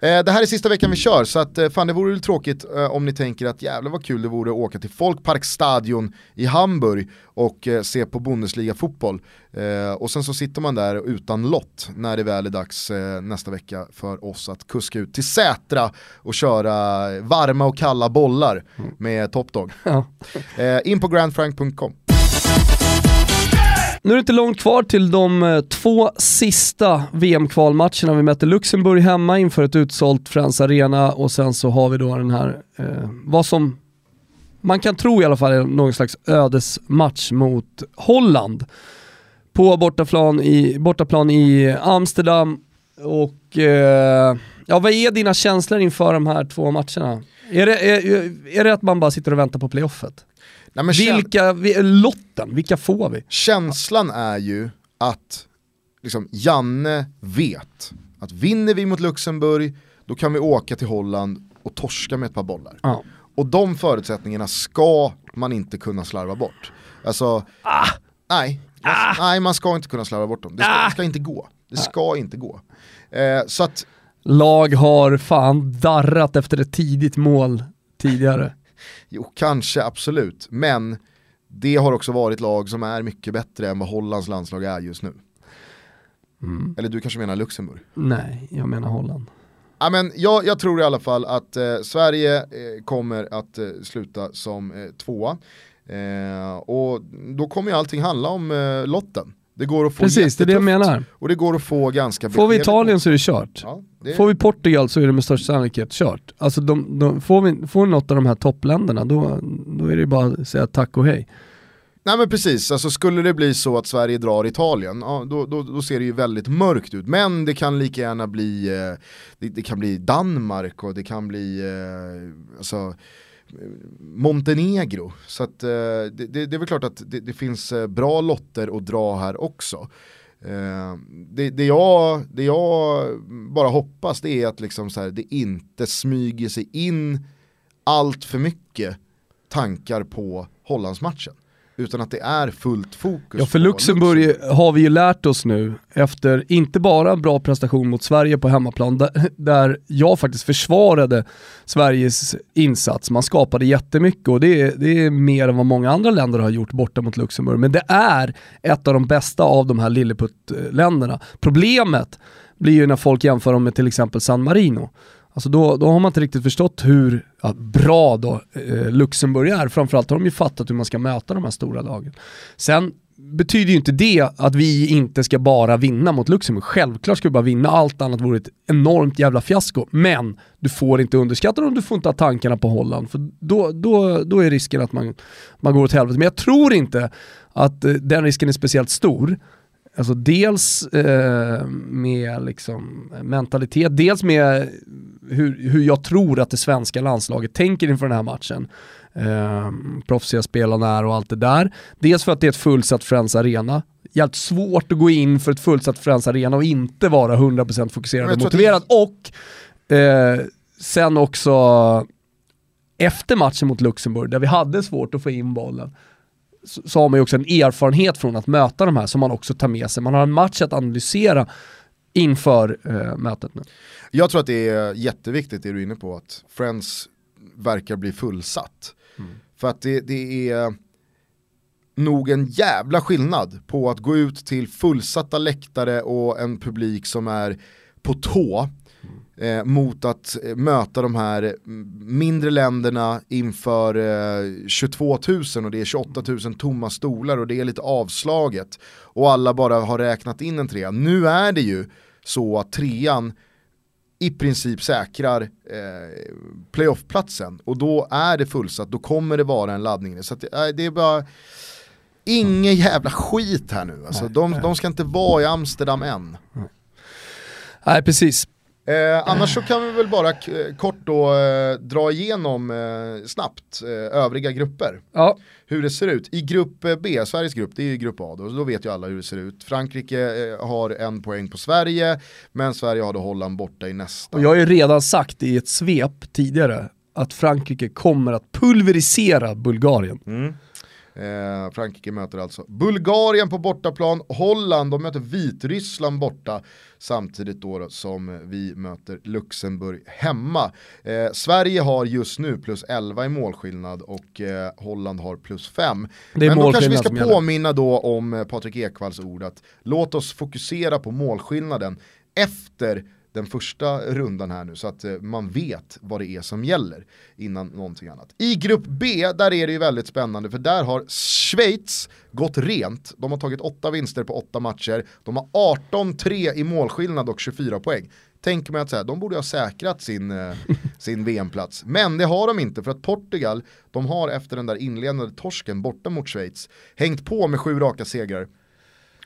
Ja. Eh, det här är sista veckan vi kör, så att, eh, fan det vore väl tråkigt eh, om ni tänker att jävlar vad kul det vore att åka till Folkparkstadion i Hamburg och eh, se på Bundesliga-fotboll. Och sen så sitter man där utan lott när det väl är dags nästa vecka för oss att kuska ut till Sätra och köra varma och kalla bollar med Top Dog. Ja. In på grandfrank.com. Nu är det inte långt kvar till de eh, två sista VM-kvalmatcherna. Vi möter Luxemburg hemma inför ett utsålt Friends Arena och sen så har vi då den här, eh, vad som man kan tro i alla fall är någon slags ödesmatch mot Holland. På bortaplan i, bortaplan i Amsterdam och eh, ja, vad är dina känslor inför de här två matcherna? Är det, är, är det att man bara sitter och väntar på playoffet? Nej, Vilka, vi- lotten, vilka får vi? Känslan är ju att liksom, Janne vet att vinner vi mot Luxemburg, då kan vi åka till Holland och torska med ett par bollar. Ja. Och de förutsättningarna ska man inte kunna slarva bort. Alltså, nej, man, nej man ska inte kunna slarva bort dem. Det ska, det ska inte gå. Det ska inte gå. Eh, så att, lag har fan darrat efter ett tidigt mål tidigare. Jo kanske absolut, men det har också varit lag som är mycket bättre än vad Hollands landslag är just nu. Eller du kanske menar Luxemburg? Nej, jag menar Holland. Ja, men jag, jag tror i alla fall att eh, Sverige eh, kommer att eh, sluta som eh, tvåa. Eh, och då kommer ju allting handla om eh, lotten. Det går att få Precis, det är det jag menar. Och det går att få ganska Får vi. Italien så är det kört. Ja, det, Får vi Portugal så är det med största sannolikhet kört. Alltså de, de, får, vi, får vi något av de här toppländerna då, då är det bara att säga tack och hej. Nej men precis, alltså skulle det bli så att Sverige drar Italien, ja, då, då, då ser det ju väldigt mörkt ut. Men det kan lika gärna bli, eh, det, det kan bli Danmark och det kan bli eh, alltså, Montenegro. Så att, eh, det, det, det är väl klart att det, det finns eh, bra lotter att dra här också. Eh, det, det, jag, det jag bara hoppas det är att liksom så här, det inte smyger sig in allt för mycket tankar på Hollandsmatchen. Utan att det är fullt fokus Ja för på Luxemburg har vi ju lärt oss nu efter inte bara en bra prestation mot Sverige på hemmaplan där, där jag faktiskt försvarade Sveriges insats. Man skapade jättemycket och det är, det är mer än vad många andra länder har gjort borta mot Luxemburg. Men det är ett av de bästa av de här lilleputt-länderna. Problemet blir ju när folk jämför dem med till exempel San Marino. Alltså då, då har man inte riktigt förstått hur ja, bra då eh, Luxemburg är. Framförallt har de ju fattat hur man ska möta de här stora lagen. Sen betyder ju inte det att vi inte ska bara vinna mot Luxemburg. Självklart ska vi bara vinna, allt annat vore ett enormt jävla fiasko. Men du får inte underskatta dem, du får inte ha tankarna på Holland. För då, då, då är risken att man, man går åt helvete. Men jag tror inte att eh, den risken är speciellt stor. Alltså dels eh, med liksom mentalitet, dels med hur, hur jag tror att det svenska landslaget tänker inför den här matchen. Eh, proffsiga spelarna är och allt det där. Dels för att det är ett fullsatt Friends Arena. Jävligt svårt att gå in för ett fullsatt Friends Arena och inte vara 100% fokuserad och motiverad. Och eh, sen också efter matchen mot Luxemburg, där vi hade svårt att få in bollen, så, har man ju också en erfarenhet från att möta de här som man också tar med sig. Man har en match att analysera inför eh, mötet nu. Jag tror att det är jätteviktigt det du är inne på, att Friends verkar bli fullsatt. Mm. För att det, det, är nog en jävla skillnad på att gå ut till fullsatta läktare och en publik som är på tå eh, mot att eh, möta de här mindre länderna inför eh, 22 000 och det är 28 000 tomma stolar och det är lite avslaget och alla bara har räknat in en trea. Nu är det ju så att trean i princip säkrar eh, playoffplatsen och då är det fullsatt, då kommer det vara en laddning. Så att, eh, det är bara ingen jävla skit här nu. Alltså, de, de ska inte vara i Amsterdam än. Nej, precis. Eh, annars så kan vi väl bara kort då eh, dra igenom eh, snabbt eh, övriga grupper. Ja. Hur det ser ut. I grupp eh, B, Sveriges grupp, det är ju grupp A då, då vet ju alla hur det ser ut. Frankrike eh, har en poäng på Sverige, men Sverige har då Holland borta i nästa. Och jag har ju redan sagt i ett svep tidigare att Frankrike kommer att pulverisera Bulgarien. Mm. Eh, Frankrike möter alltså Bulgarien på bortaplan, Holland de möter Vitryssland borta samtidigt då, som vi möter Luxemburg hemma. Eh, Sverige har just nu plus 11 i målskillnad och eh, Holland har plus 5. Men då kanske vi ska påminna då om eh, Patrik Ekwalls ord att låt oss fokusera på målskillnaden efter den första rundan här nu så att eh, man vet vad det är som gäller innan någonting annat. I grupp B, där är det ju väldigt spännande för där har Schweiz gått rent. De har tagit åtta vinster på åtta matcher, de har 18-3 i målskillnad och 24 poäng. Tänker man att så här, de borde ha säkrat sin, eh, sin VM-plats. Men det har de inte för att Portugal, de har efter den där inledande torsken borta mot Schweiz hängt på med sju raka segrar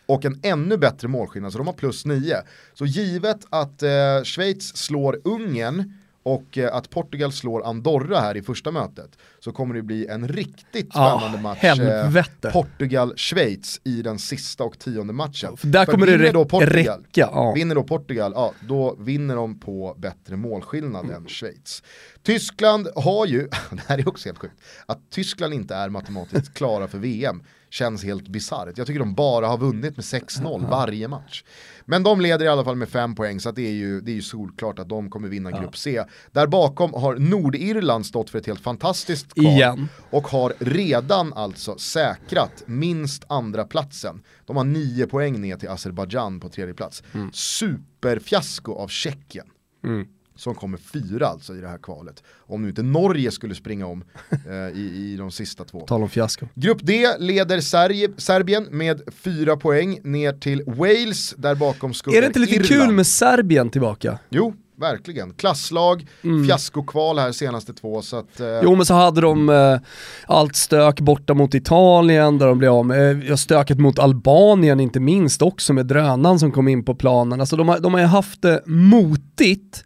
och en ännu bättre målskillnad, så de har plus 9. Så givet att eh, Schweiz slår Ungern och eh, att Portugal slår Andorra här i första mötet så kommer det bli en riktigt spännande ah, match. Eh, Portugal-Schweiz i den sista och tionde matchen. För där För kommer det då Portugal, räcka. Ah. Vinner då Portugal, ja, då vinner de på bättre målskillnad mm. än Schweiz. Tyskland har ju, det här är också helt sjukt, att Tyskland inte är matematiskt klara för VM känns helt bisarrt. Jag tycker de bara har vunnit med 6-0 varje match. Men de leder i alla fall med 5 poäng så det är, ju, det är ju solklart att de kommer vinna grupp C. Där bakom har Nordirland stått för ett helt fantastiskt kval Igen. och har redan alltså säkrat minst andra platsen. De har 9 poäng ner till Azerbajdzjan på tredje plats. Mm. Superfiasko av Tjeckien. Mm som kommer fyra alltså i det här kvalet. Om nu inte Norge skulle springa om eh, i, i de sista två. Tal om fiasko. Grupp D leder Serb Serbien med fyra poäng ner till Wales, där bakom skuggar Är det inte lite Irland. kul med Serbien tillbaka? Jo, verkligen. Klasslag, mm. fiaskokval här senaste två. Så att, eh... Jo men så hade de eh, allt stök borta mot Italien där de blev av med, eh, stöket mot Albanien inte minst också med drönaren som kom in på planen. Alltså de har, de har ju haft det motigt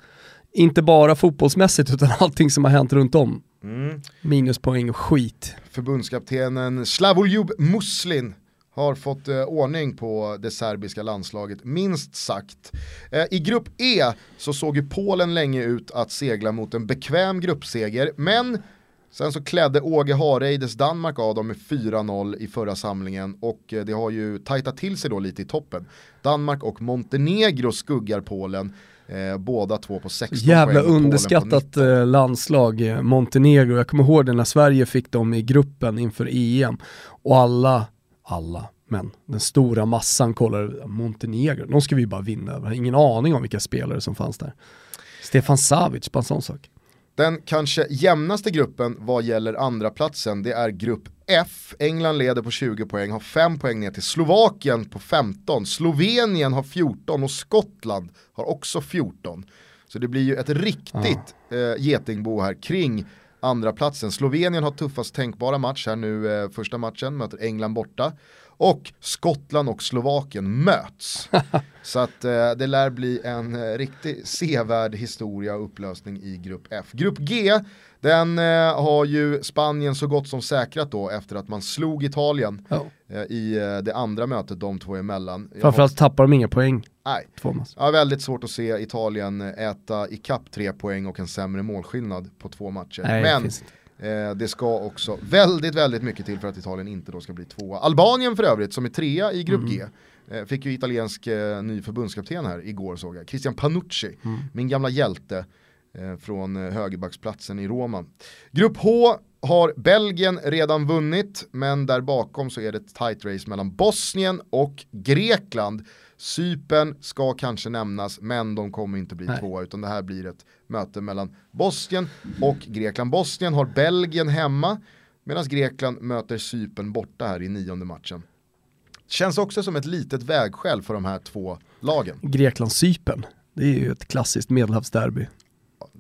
inte bara fotbollsmässigt utan allting som har hänt runt om. Mm. Minuspoäng och skit. Förbundskaptenen Slavoljub Muslin har fått eh, ordning på det serbiska landslaget, minst sagt. Eh, I grupp E så såg ju Polen länge ut att segla mot en bekväm gruppseger, men sen så klädde Åge Hareides Danmark av dem med 4-0 i förra samlingen och eh, det har ju tajtat till sig då lite i toppen. Danmark och Montenegro skuggar Polen. Eh, båda två på 16 Jävla underskattat eh, landslag, eh, Montenegro. Jag kommer ihåg det när Sverige fick dem i gruppen inför EM. Och alla, alla, men den stora massan kollade Montenegro. De ska vi bara vinna över. Ingen aning om vilka spelare som fanns där. Stefan Savic, bara en sån sak. Den kanske jämnaste gruppen vad gäller andra platsen det är grupp F, England leder på 20 poäng, har 5 poäng ner till Slovakien på 15, Slovenien har 14 och Skottland har också 14. Så det blir ju ett riktigt eh, getingbo här kring andra platsen. Slovenien har tuffast tänkbara match här nu, eh, första matchen, möter England borta. Och Skottland och Slovakien möts. Så att eh, det lär bli en eh, riktigt sevärd historia och upplösning i grupp F. Grupp G, den eh, har ju Spanien så gott som säkrat då efter att man slog Italien eh, i eh, det andra mötet de två emellan. Framförallt tappar de inga poäng. Nej. Ja, väldigt svårt att se Italien äta ikapp tre poäng och en sämre målskillnad på två matcher. Nej, Men. Eh, det ska också väldigt, väldigt mycket till för att Italien inte då ska bli tvåa. Albanien för övrigt, som är trea i grupp G, eh, fick ju italiensk eh, ny förbundskapten här igår såg jag. Christian Panucci, min gamla hjälte eh, från eh, högerbacksplatsen i Roma. Grupp H har Belgien redan vunnit, men där bakom så är det ett tight race mellan Bosnien och Grekland. Cypern ska kanske nämnas, men de kommer inte bli Nej. tvåa, utan det här blir ett möte mellan Bosnien och Grekland. Bosnien har Belgien hemma, medan Grekland möter Cypern borta här i nionde matchen. Känns också som ett litet vägskäl för de här två lagen. Grekland-Cypern, det är ju ett klassiskt medelhavsderby.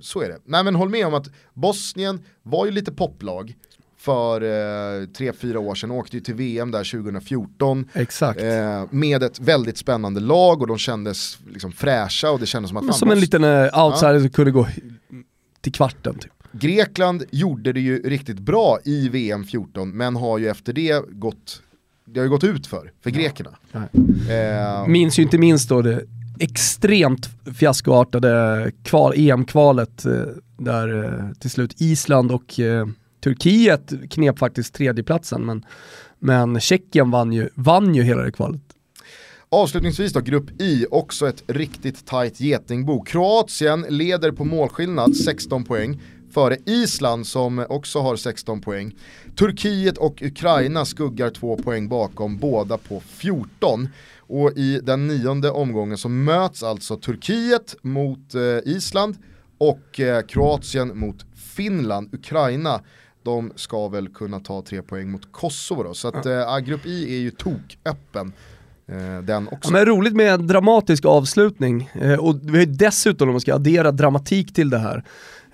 Så är det. Nej men håll med om att Bosnien var ju lite poplag för eh, tre, fyra år sedan, åkte ju till VM där 2014 Exakt. eh, med ett väldigt spännande lag och de kändes liksom fräscha och det kändes som att Men som en liten eh, outsider som kunde gå till kvarten typ. Grekland gjorde det ju riktigt bra i VM 14 men har ju efter det gått, det har ju gått ut för, för grekerna. Eh, Minns ju inte minst då det extremt fiaskoartade kval, EM-kvalet eh, där eh, till slut Island och eh, Turkiet knep faktiskt tredjeplatsen men, men Tjeckien vann ju, vann ju hela det kvalet. Avslutningsvis då, grupp I, också ett riktigt tajt getingbo. Kroatien leder på målskillnad 16 poäng före Island som också har 16 poäng. Turkiet och Ukraina skuggar två poäng bakom, båda på 14. Och i den nionde omgången så möts alltså Turkiet mot eh, Island och eh, Kroatien mot Finland. Ukraina, de ska väl kunna ta tre poäng mot Kosovo då. Så att eh, grupp I är ju toköppen. Eh, den också. Ja, men roligt med en dramatisk avslutning eh, och vi har ju dessutom om man ska addera dramatik till det här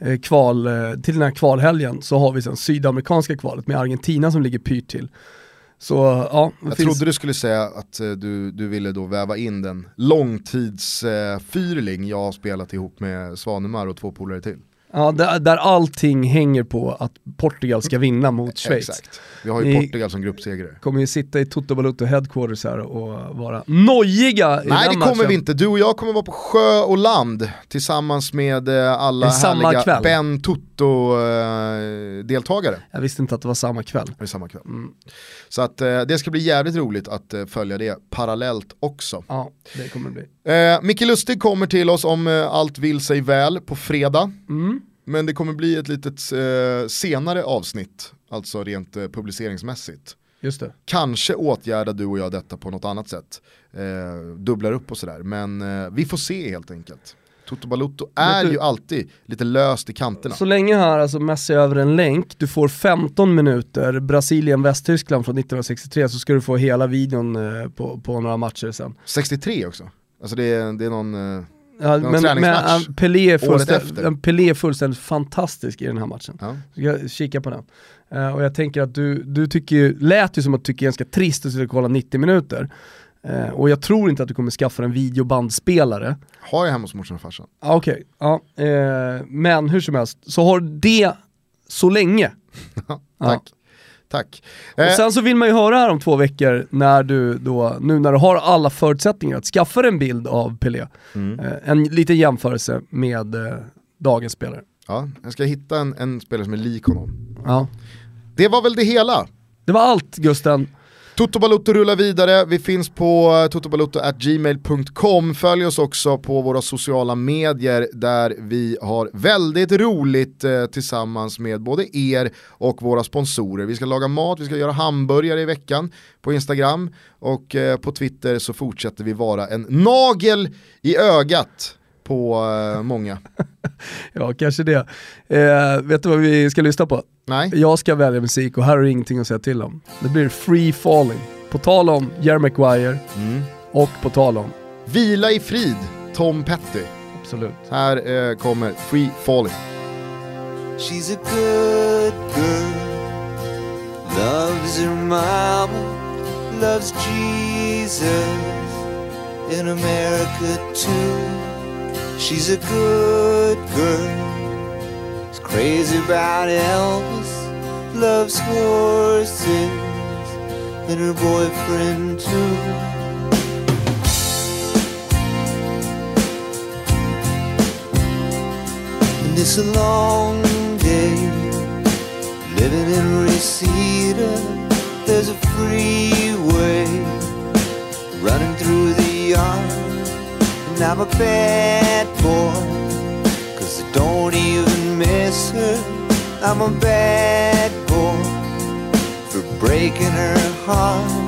eh, kval, eh, till den här kvalhelgen så har vi sen sydamerikanska kvalet med Argentina som ligger pyrt till. Så ja, Jag finns- trodde du skulle säga att eh, du, du ville då väva in den långtidsfyrling jag har spelat ihop med Svanemar och två polare till. Ja, där, där allting hänger på att Portugal ska vinna mot Schweiz. Exakt. Vi har ju Ni- Portugal som gruppsegrare. Kommer ju sitta i Toto Balotto headquarters här och vara nojiga i Nej det kommer matchen. vi inte, du och jag kommer vara på sjö och land tillsammans med eh, alla härliga kväll. Ben Toto-deltagare. Jag visste inte att det var samma kväll. Det är samma kväll. Mm. Så att eh, det ska bli jävligt roligt att eh, följa det parallellt också. Ja, det kommer det bli. Eh, Micke Lustig kommer till oss om eh, allt vill sig väl på fredag. Mm. Men det kommer bli ett litet eh, senare avsnitt, alltså rent eh, publiceringsmässigt. Just det. Kanske åtgärdar du och jag detta på något annat sätt. Eh, dubblar upp och sådär, men eh, vi får se helt enkelt. Toto Balutto är du- ju alltid lite löst i kanterna. Så länge här alltså Messi över en länk, du får 15 minuter Brasilien-Västtyskland från 1963 så ska du få hela videon eh, på, på några matcher sen. 63 också. Alltså det är, det är någon, eh, Ja, men men Pelé, är fullständigt, Pelé är fullständigt fantastisk i den här matchen. ja. Så jag kika på den. Eh, och jag tänker att du, du tycker ju, lät ju som att du tycker ganska trist att sitta och kolla 90 minuter. Eh, och jag tror inte att du kommer skaffa en videobandspelare. har jag hemma hos morsan och farsan. Ah, Okej, ja. Eh, men hur som helst, så har du det så länge. Tack. Tack. Och Eh, sen så vill man ju höra här om två veckor när du då, nu när du har alla förutsättningar att skaffa en bild av Pelé. mm. Eh, en liten jämförelse med eh, dagens spelare. ja, jag ska hitta en, en spelare som är lik honom. Ja. Det var väl det hela. Det var allt Gusten. Toto Balotto rullar vidare, vi finns på eh, totobalotto.gmail.com. följ oss också på våra sociala medier där vi har väldigt roligt eh, tillsammans med både er och våra sponsorer. Vi ska laga mat, vi ska göra hamburgare i veckan på Instagram och eh, på Twitter så fortsätter vi vara en nagel i ögat på eh, många. Ja, kanske det. Eh, vet du vad vi ska lyssna på? Nej. Jag ska välja musik och här har du ingenting att säga till om. Det blir Free Falling. På tal om Jerry Maguire Mm. och på tal om, Vila i frid, Tom Petty. absolut. Här eh, kommer Free Falling. She's a good girl, loves her mama, loves Jesus in America too. She's a good girl, crazy about Elvis, loves horses and her boyfriend too. It's a long day living in Reseda. There's a freeway running through the yard. And I'm a bad boy, cause I don't even miss her. I'm a bad boy for breaking her heart.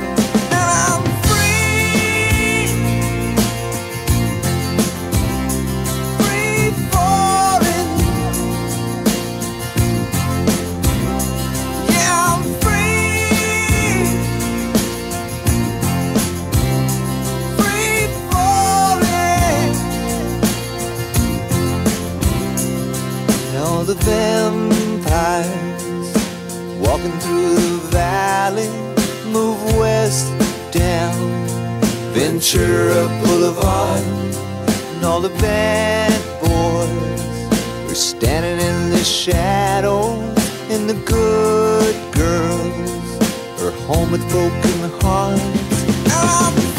Ventura Boulevard, and all the bad boys are standing in the shadows, and the good girls are home with broken hearts.